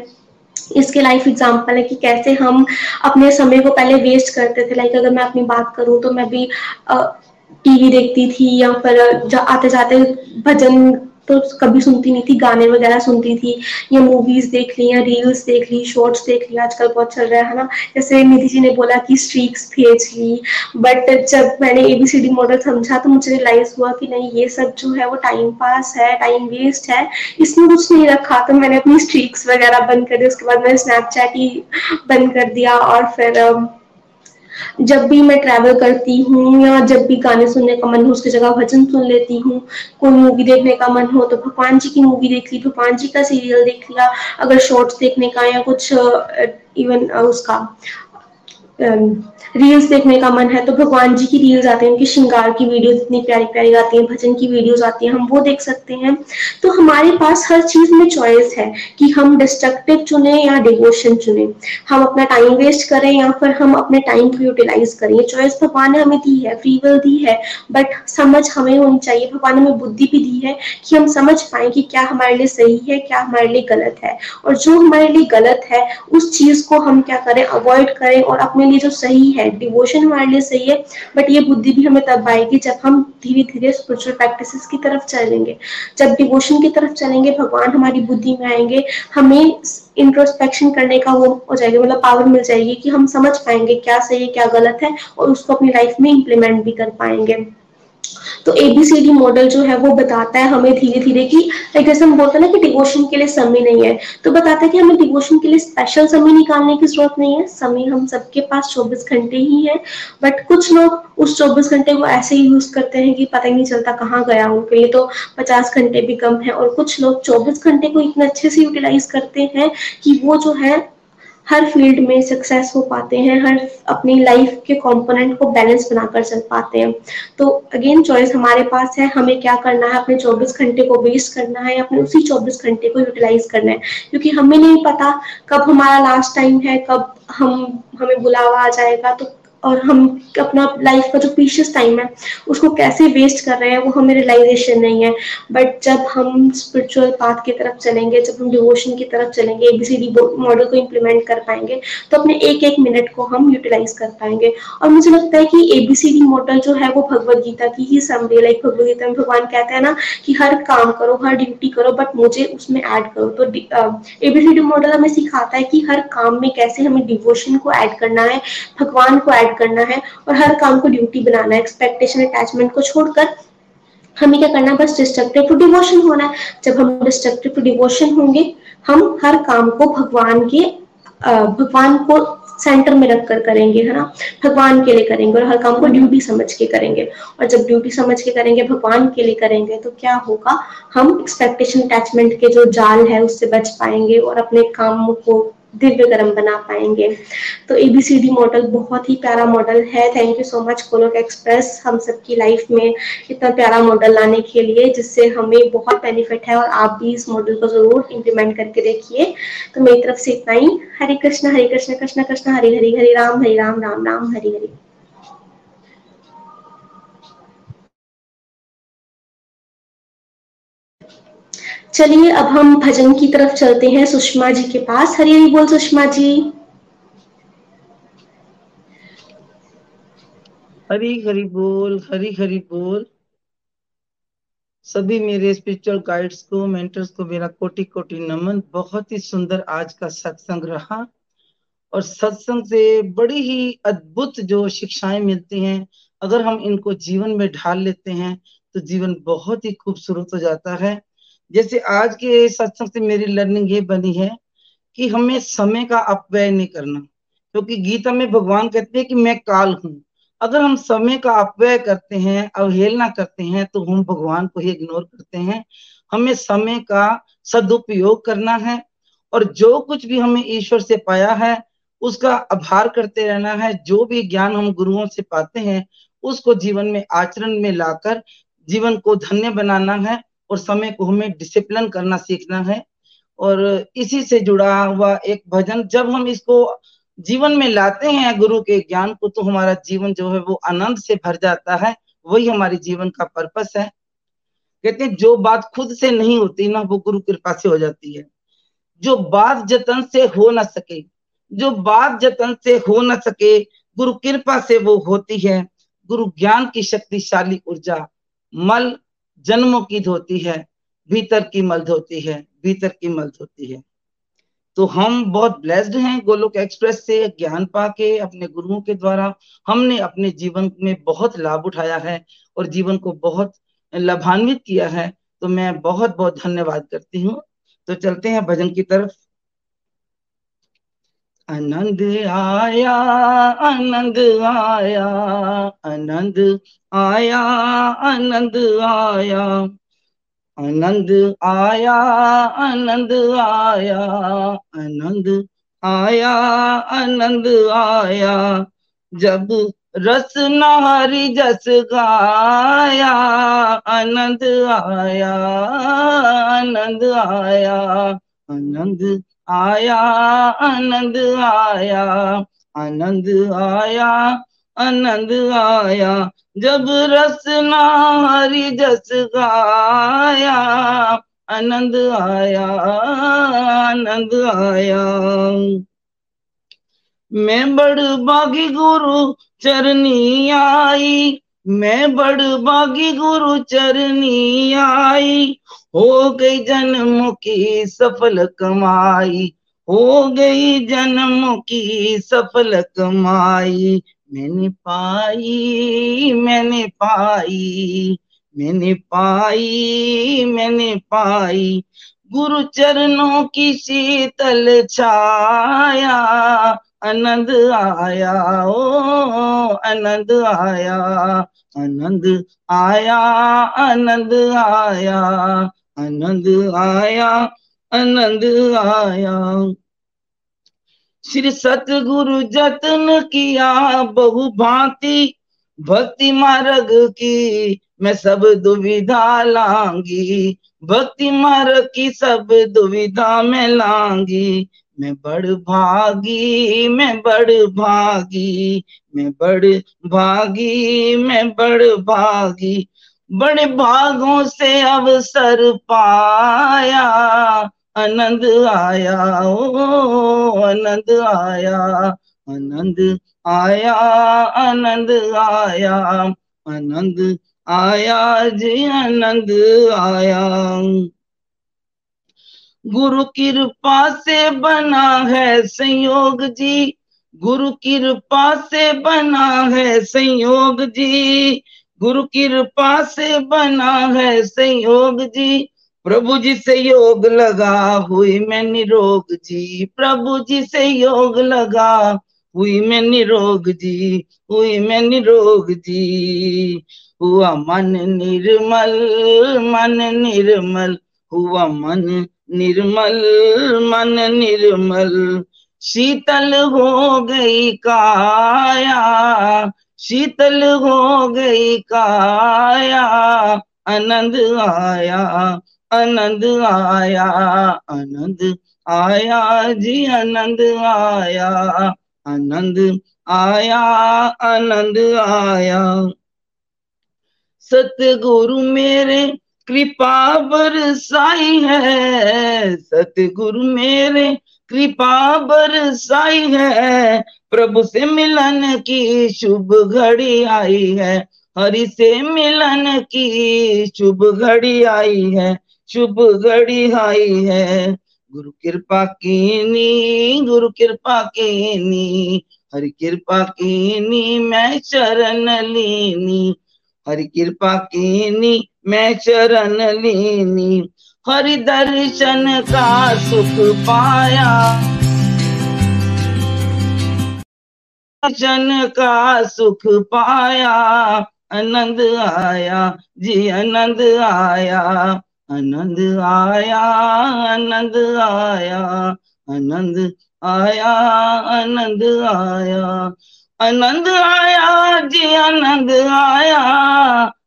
इसके लाइफ एग्ज़ाम्पल है कि कैसे हम अपने समय को पहले वेस्ट करते थे। लाइक अगर मैं अपनी बात करूँ तो मैं भी टीवी देखती थी या फिर जा, आते जाते भजन तो कभी सुनती नहीं थी, गाने वगैरह सुनती थी, या मूवीज़ देख ली, या रील्स देख ली शॉर्ट्स देख ली, आजकल बहुत चल रहा है ना? जैसे निधि जी ने बोला कि स्ट्रीक्स भेज ली बट जब मैंने एबीसीडी मॉडल समझा तो मुझे रियलाइज़ हुआ कि नहीं, ये सब जो है वो टाइम पास है टाइम वेस्ट है इसमें कुछ नहीं रखा। तो मैंने अपनी स्ट्रीक्स वगैरह बंद कर दी, उसके बाद मैंने स्नैपचैट ही बंद कर दिया और फिर जब भी मैं ट्रैवल करती हूँ या जब भी गाने सुनने का मन हो, उसकी जगह भजन सुन लेती हूँ। कोई मूवी देखने का मन हो तो भगवान जी की मूवी देख ली, भगवान जी का सीरियल देख लिया। अगर शॉर्ट्स देखने का या कुछ इवन उसका रील्स देखने का मन है तो भगवान जी की रील्स आती हैं, उनकी श्रृंगार की वीडियोस इतनी प्यारी प्यारी आती हैं, भजन की वीडियोस आती हैं, हम वो देख सकते हैं। तो हमारे पास हर चीज़ में चॉइस है कि हम डिस्ट्रक्टिव चुने या डिवोशन चुने। हम अपना टाइम वेस्ट करें या फिर हम अपने टाइम को यूटिलाइज करें। चॉइस भगवान ने हमें दी है फ्री विल दी है बट समझ हमें होनी चाहिए, भगवान ने हमें बुद्धि भी दी है कि हम समझ पाए कि क्या हमारे लिए सही है, क्या हमारे लिए गलत है। और जो हमारे लिए गलत है, उस चीज़ को हम क्या करें अवॉइड करें और अपने लिए जो सही है डिवोशन हमारे लिए सही है बट ये बुद्धि भी हमें तब आएगी जब हम धीरे धीरे स्पिरिचुअल प्रैक्टिसेस की तरफ़ चलेंगे। जब डिवोशन की तरफ़ चलेंगे, भगवान हमारी बुद्धि में आएँगे, हमें इंट्रोस्पेक्शन करने का वो हो जाएगा मतलब पावर मिल जाएगी कि हम समझ पाएँगे क्या सही है, क्या गलत है, और उसको अपनी लाइफ में इम्प्लीमेंट भी कर पाएँगे। तो एबीसीडी मॉडल जो है वो बताता है हमें धीरे धीरे कि लाइक जैसे हम बोलते हैं ना कि डिवोशन के लिए समय नहीं है तो बताता है कि हमें डिवोशन के लिए स्पेशल समय निकालने की ज़रूरत नहीं है। समय हम सबके पास 24 घंटे ही है बट कुछ लोग उस 24 घंटे को ऐसे ही यूज़ करते हैं कि पता ही नहीं चलता कहाँ गया उनके लिए तो 50 घंटे भी कम है, और कुछ लोग 24 घंटे को इतने अच्छे से यूटिलाइज करते हैं कि वो जो है हर फ़ील्ड में सक्सेस हो पाते हैं, हर अपनी लाइफ के कंपोनेंट को बैलेंस बनाकर चल पाते हैं। तो अगेन चॉइस हमारे पास है, हमें क्या करना है? अपने 24 घंटे को वेस्ट करना है अपने उसी 24 घंटे को यूटिलाइज करना है? क्योंकि हमें नहीं पता कब हमारा लास्ट टाइम है, कब हम, हमें बुलावा आ जाएगा तो और हम अपना लाइफ का जो पीशियस टाइम है, उसको कैसे वेस्ट कर रहे हैं, वो हमें रियलाइजेशन नहीं है। बट जब हम स्पिरिचुअल पाथ की तरफ़ चलेंगे, जब हम डिवोशन की तरफ़ चलेंगे एबीसीडी मॉडल को इम्प्लीमेंट कर पाएँगे तो अपने एक एक मिनट को हम यूटिलाइज कर पाएँगे। और मुझे लगता है कि एबीसीडी मॉडल जो है, वो भगवत गीता की ही समरी लाइक भगवत गीता में भगवान कहते हैं ना कि हर काम करो, हर ड्यूटी करो बट मुझे उसमें ऐड करो। तो एबीसीडी मॉडल हमें सिखाता है कि हर काम में कैसे हमें डिवोशन को ऐड करना है, भगवान को ऐड करना है और हर काम को ड्यूटी बनाना है एक्सपेक्टेशन अटैचमेंट को छोड़कर। हमें क्या करना है? बस डिस्ट्रक्टिव टू डिवोशन होना है। जब हम डिस्ट्रक्टिव टू डिवोशन होंगे, हम हर काम को भगवान के भगवान को सेंटर में रखकर करेंगे, है ना? भगवान के लिए करेंगे और हर काम को ड्यूटी समझ के करेंगे। और जब ड्यूटी समझ के करेंगे, भगवान के लिए करेंगे तो क्या होगा? हम एक्सपेक्टेशन अटैचमेंट के जो जाल है, उससे बच पाएँगे और अपने काम को दिव्य कर्म बना पाएँगे। तो एबीसीडी मॉडल बहुत ही प्यारा मॉडल है। Thank you so much Golok express हम सबकी लाइफ में इतना प्यारा मॉडल लाने के लिए, जिससे हमें बहुत बेनिफिट है और आप भी इस मॉडल को ज़रूर इंप्लीमेंट करके देखिए। तो मेरी तरफ़ से इतना ही। हरे कृष्ण हरे कृष्ण कृष्ण कृष्ण, हरे हरे हरे राम हरे राम राम राम, हरे हरे। चलिए, अब हम भजन की तरफ़ चलते हैं। सुषमा जी के पास। हरी हरी बोल सुषमा जी। हरी हरी बोल, हरी हरी बोल। सभी मेरे स्पिरिचुअल गाइड्स को मेंटर्स को, मेरा कोटि कोटि नमन। बहुत ही सुंदर आज का सत्संग रहा। और सत्संग से बड़ी ही अद्भुत जो शिक्षाएँ मिलती हैं, अगर हम इनको जीवन में ढाल लेते हैं तो जीवन बहुत ही खूबसूरत हो जाता है। जैसे आज के सत्संग से मेरी लर्निंग ये बनी है कि हमें समय का अपव्यय नहीं करना, क्योंकि गीता में भगवान कहते हैं कि मैं काल हूँ। अगर हम समय का अपव्यय करते हैं, अवहेलना करते हैं तो हम भगवान को ही इग्नोर करते हैं। हमें समय का सदुपयोग करना है और जो कुछ भी हमें ईश्वर से पाया है, उसका आभार करते रहना है। जो भी ज्ञान हम गुरुओं से पाते हैं, उसको जीवन में आचरण में लाकर जीवन को धन्य बनाना है। और समय को हमें डिसिप्लिन करना सीखना है। और इसी से जुड़ा हुआ एक भजन, जब हम इसको जीवन में लाते हैं गुरु के ज्ञान को तो हमारा जीवन जो है वो आनंद से भर जाता है। वही हमारे जीवन का पर्पस है। कहते हैं, जो बात खुद से नहीं होती ना, वो गुरु कृपा से हो जाती है। जो बात जतन से हो ना सके, जो बात जतन से हो ना सके, गुरु कृपा से वो होती है। गुरु ज्ञान की शक्तिशाली ऊर्जा, मल जन्मों की धोती है, भीतर की मल धोती है, भीतर की मल धोती है। तो हम बहुत ब्लेस्ड हैं गोलोक एक्सप्रेस से, ज्ञान पाके, अपने गुरुओं के द्वारा हमने अपने जीवन में बहुत लाभ उठाया है और जीवन को बहुत लाभान्वित किया है। तो मैं बहुत बहुत धन्यवाद करती हूँ। तो चलते हैं भजन की तरफ़। आनंद आया आनंद आया आनंद आया आनंद आया आनंद आया आनंद आया आनंद आया आनंद आया। जब रस नारी जस गाया, आनंद आया आनंद आया, आनंद आया, आनंद आया आनंद आया आनंद आया। जब रस नारी जस गाया, आनंद आया आनंद आया। मैं बड़ बागी गुरु चरनी आई, मैं बड़ बागी गुरु चरनी आई। हो गई जन्म की सफल कमाई, हो गई जन्म की सफल कमाई। मैंने पाई मैंने पाई मैंने पाई मैंने पाई। गुरु चरणों की शीतल छाया, आनंद आया, ओ आनंद आया आनंद आया आनंद आया। आनंद आया आनंद आया। श्री सतगुरु जतन किया, बहु भांति भक्ति मार्ग की, मैं सब दुविधा लांगी। भक्ति मार्ग की सब दुविधा में लांगी। मैं बड़ भागी, मैं बड़ भागी, मैं बड़ भागी, मैं बड़ भागी। बड़े भागों से अवसर पाया। आनंद आया, ओ, आनंद आया आनंद आया आनंद आया आनंद आया जी, आनंद आया। गुरु कृपा से बना है संयोग जी, गुरु कृपा से बना है संयोग जी। गुरु कृपा से बना है संयोग जी। प्रभु जी से योग लगा हुई मैं निरोग जी। प्रभु जी से योग लगा हुई मैं निरोग जी, हुई मैं निरोग जी। हुआ मन निर्मल मन निर्मल। हुआ मन निर्मल मन निर्मल। शीतल हो गई काया शीतल हो गई काया, आनंद आया आनंद आया आनंद आया जी, आनंद आया आनंद आया आनंद आया। सतगुरु मेरे कृपा बरसाई है, सतगुरु मेरे, कृपा बरसाई है, प्रभु से मिलन की शुभ घड़ी आई है, हरि से मिलन की शुभ घड़ी आई है, शुभ घड़ी आई है। गुरु कृपा कीनी, गुरु कृपा कीनी, हरि कृपा कीनी, मैं शरण लीनी, हरि कृपा कीनी मैं चरण लीनी, हरि दर्शन का सुख पाया। दर्शन का सुख पाया, आनंद आया, जी आनंद आया आनंद आया आनंद आया आनंद आया आनंद आया आनंद आया, जी आनंद आया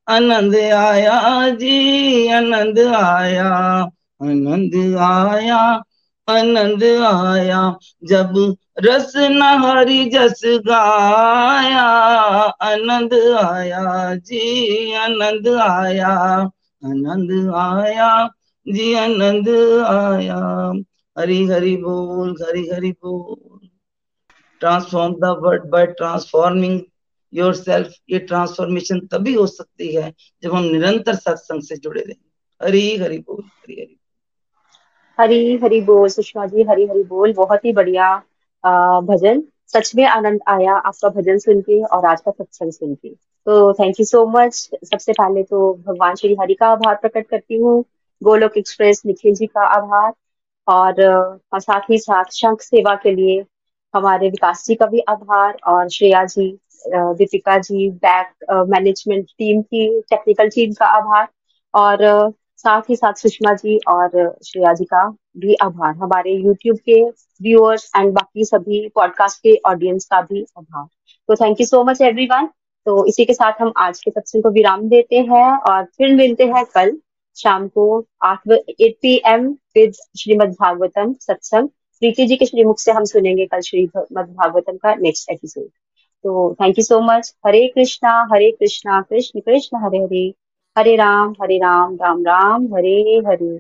आनंद आया जी, आनंद आया आनंद आया आनंद आया। जब रस नहरी जस गाया, आनंद आया जी, आनंद आया आनंद आया जी, आनंद आया। हरी हरि बोल, हरी हरि बोल। Transform the world by transforming yourself ये ट्रांसफॉर्मेशन तभी हो सकती है जब हम निरंतर सत्संग से जुड़े रहें। हरी हरि बोल हरी हरि हरी हरी बोल सुषमा जी हरी हरी बोल। बहुत ही बढ़िया भजन। सच में आनंद आया आपका भजन सुन के और आज का सत्संग सुन के। तो थैंक यू सो मच सबसे पहले तो भगवान श्री हरि का आभार प्रकट करती हूँ। गोलोक एक्सप्रेस निखिल जी का आभार। और, और साथ ही साथ शंख सेवा के लिए हमारे विकास जी का भी आभार और Shreya ji Deepika ji back management team की टेक्निकल टीम का आभार और साथ ही साथ सुषमा जी और श्रेया जी का भी आभार। हमारे यूट्यूब के व्यूअर्स एंड बाकी सभी पॉडकास्ट के ऑडियंस का भी आभार। तो thank you so much everyone तो इसी के साथ हम आज के सत्संग को विराम देते हैं और फिर मिलते हैं कल शाम को आठ eight P M with Shrimad Bhagavatam सत्संग। प्रीति जी के श्रीमुख से हम सुनेंगे कल श्रीमद भागवतम का नेक्स्ट एपिसोड तो thank you so much Hare Krishna Hare Krishna Krishna Krishna Hare Hare Hare Ram Hare Ram Ram Ram Hare Hare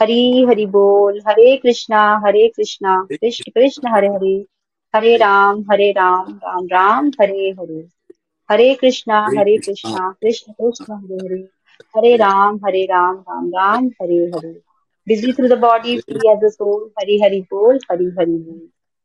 Hari Hari बोल Hare Krishna Hare Krishna Krishna Krishna Hare Hare Hare Ram Hare Ram Ram Ram Hare Hare Hare Krishna Hare Krishna Krishna Krishna Hare Hare Hare Ram Hare Ram Ram Ram Hare Hare busy through the body free as a soul Hari Hari बोल हरि हरि बोल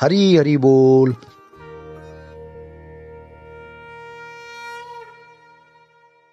हरी हरी बोल।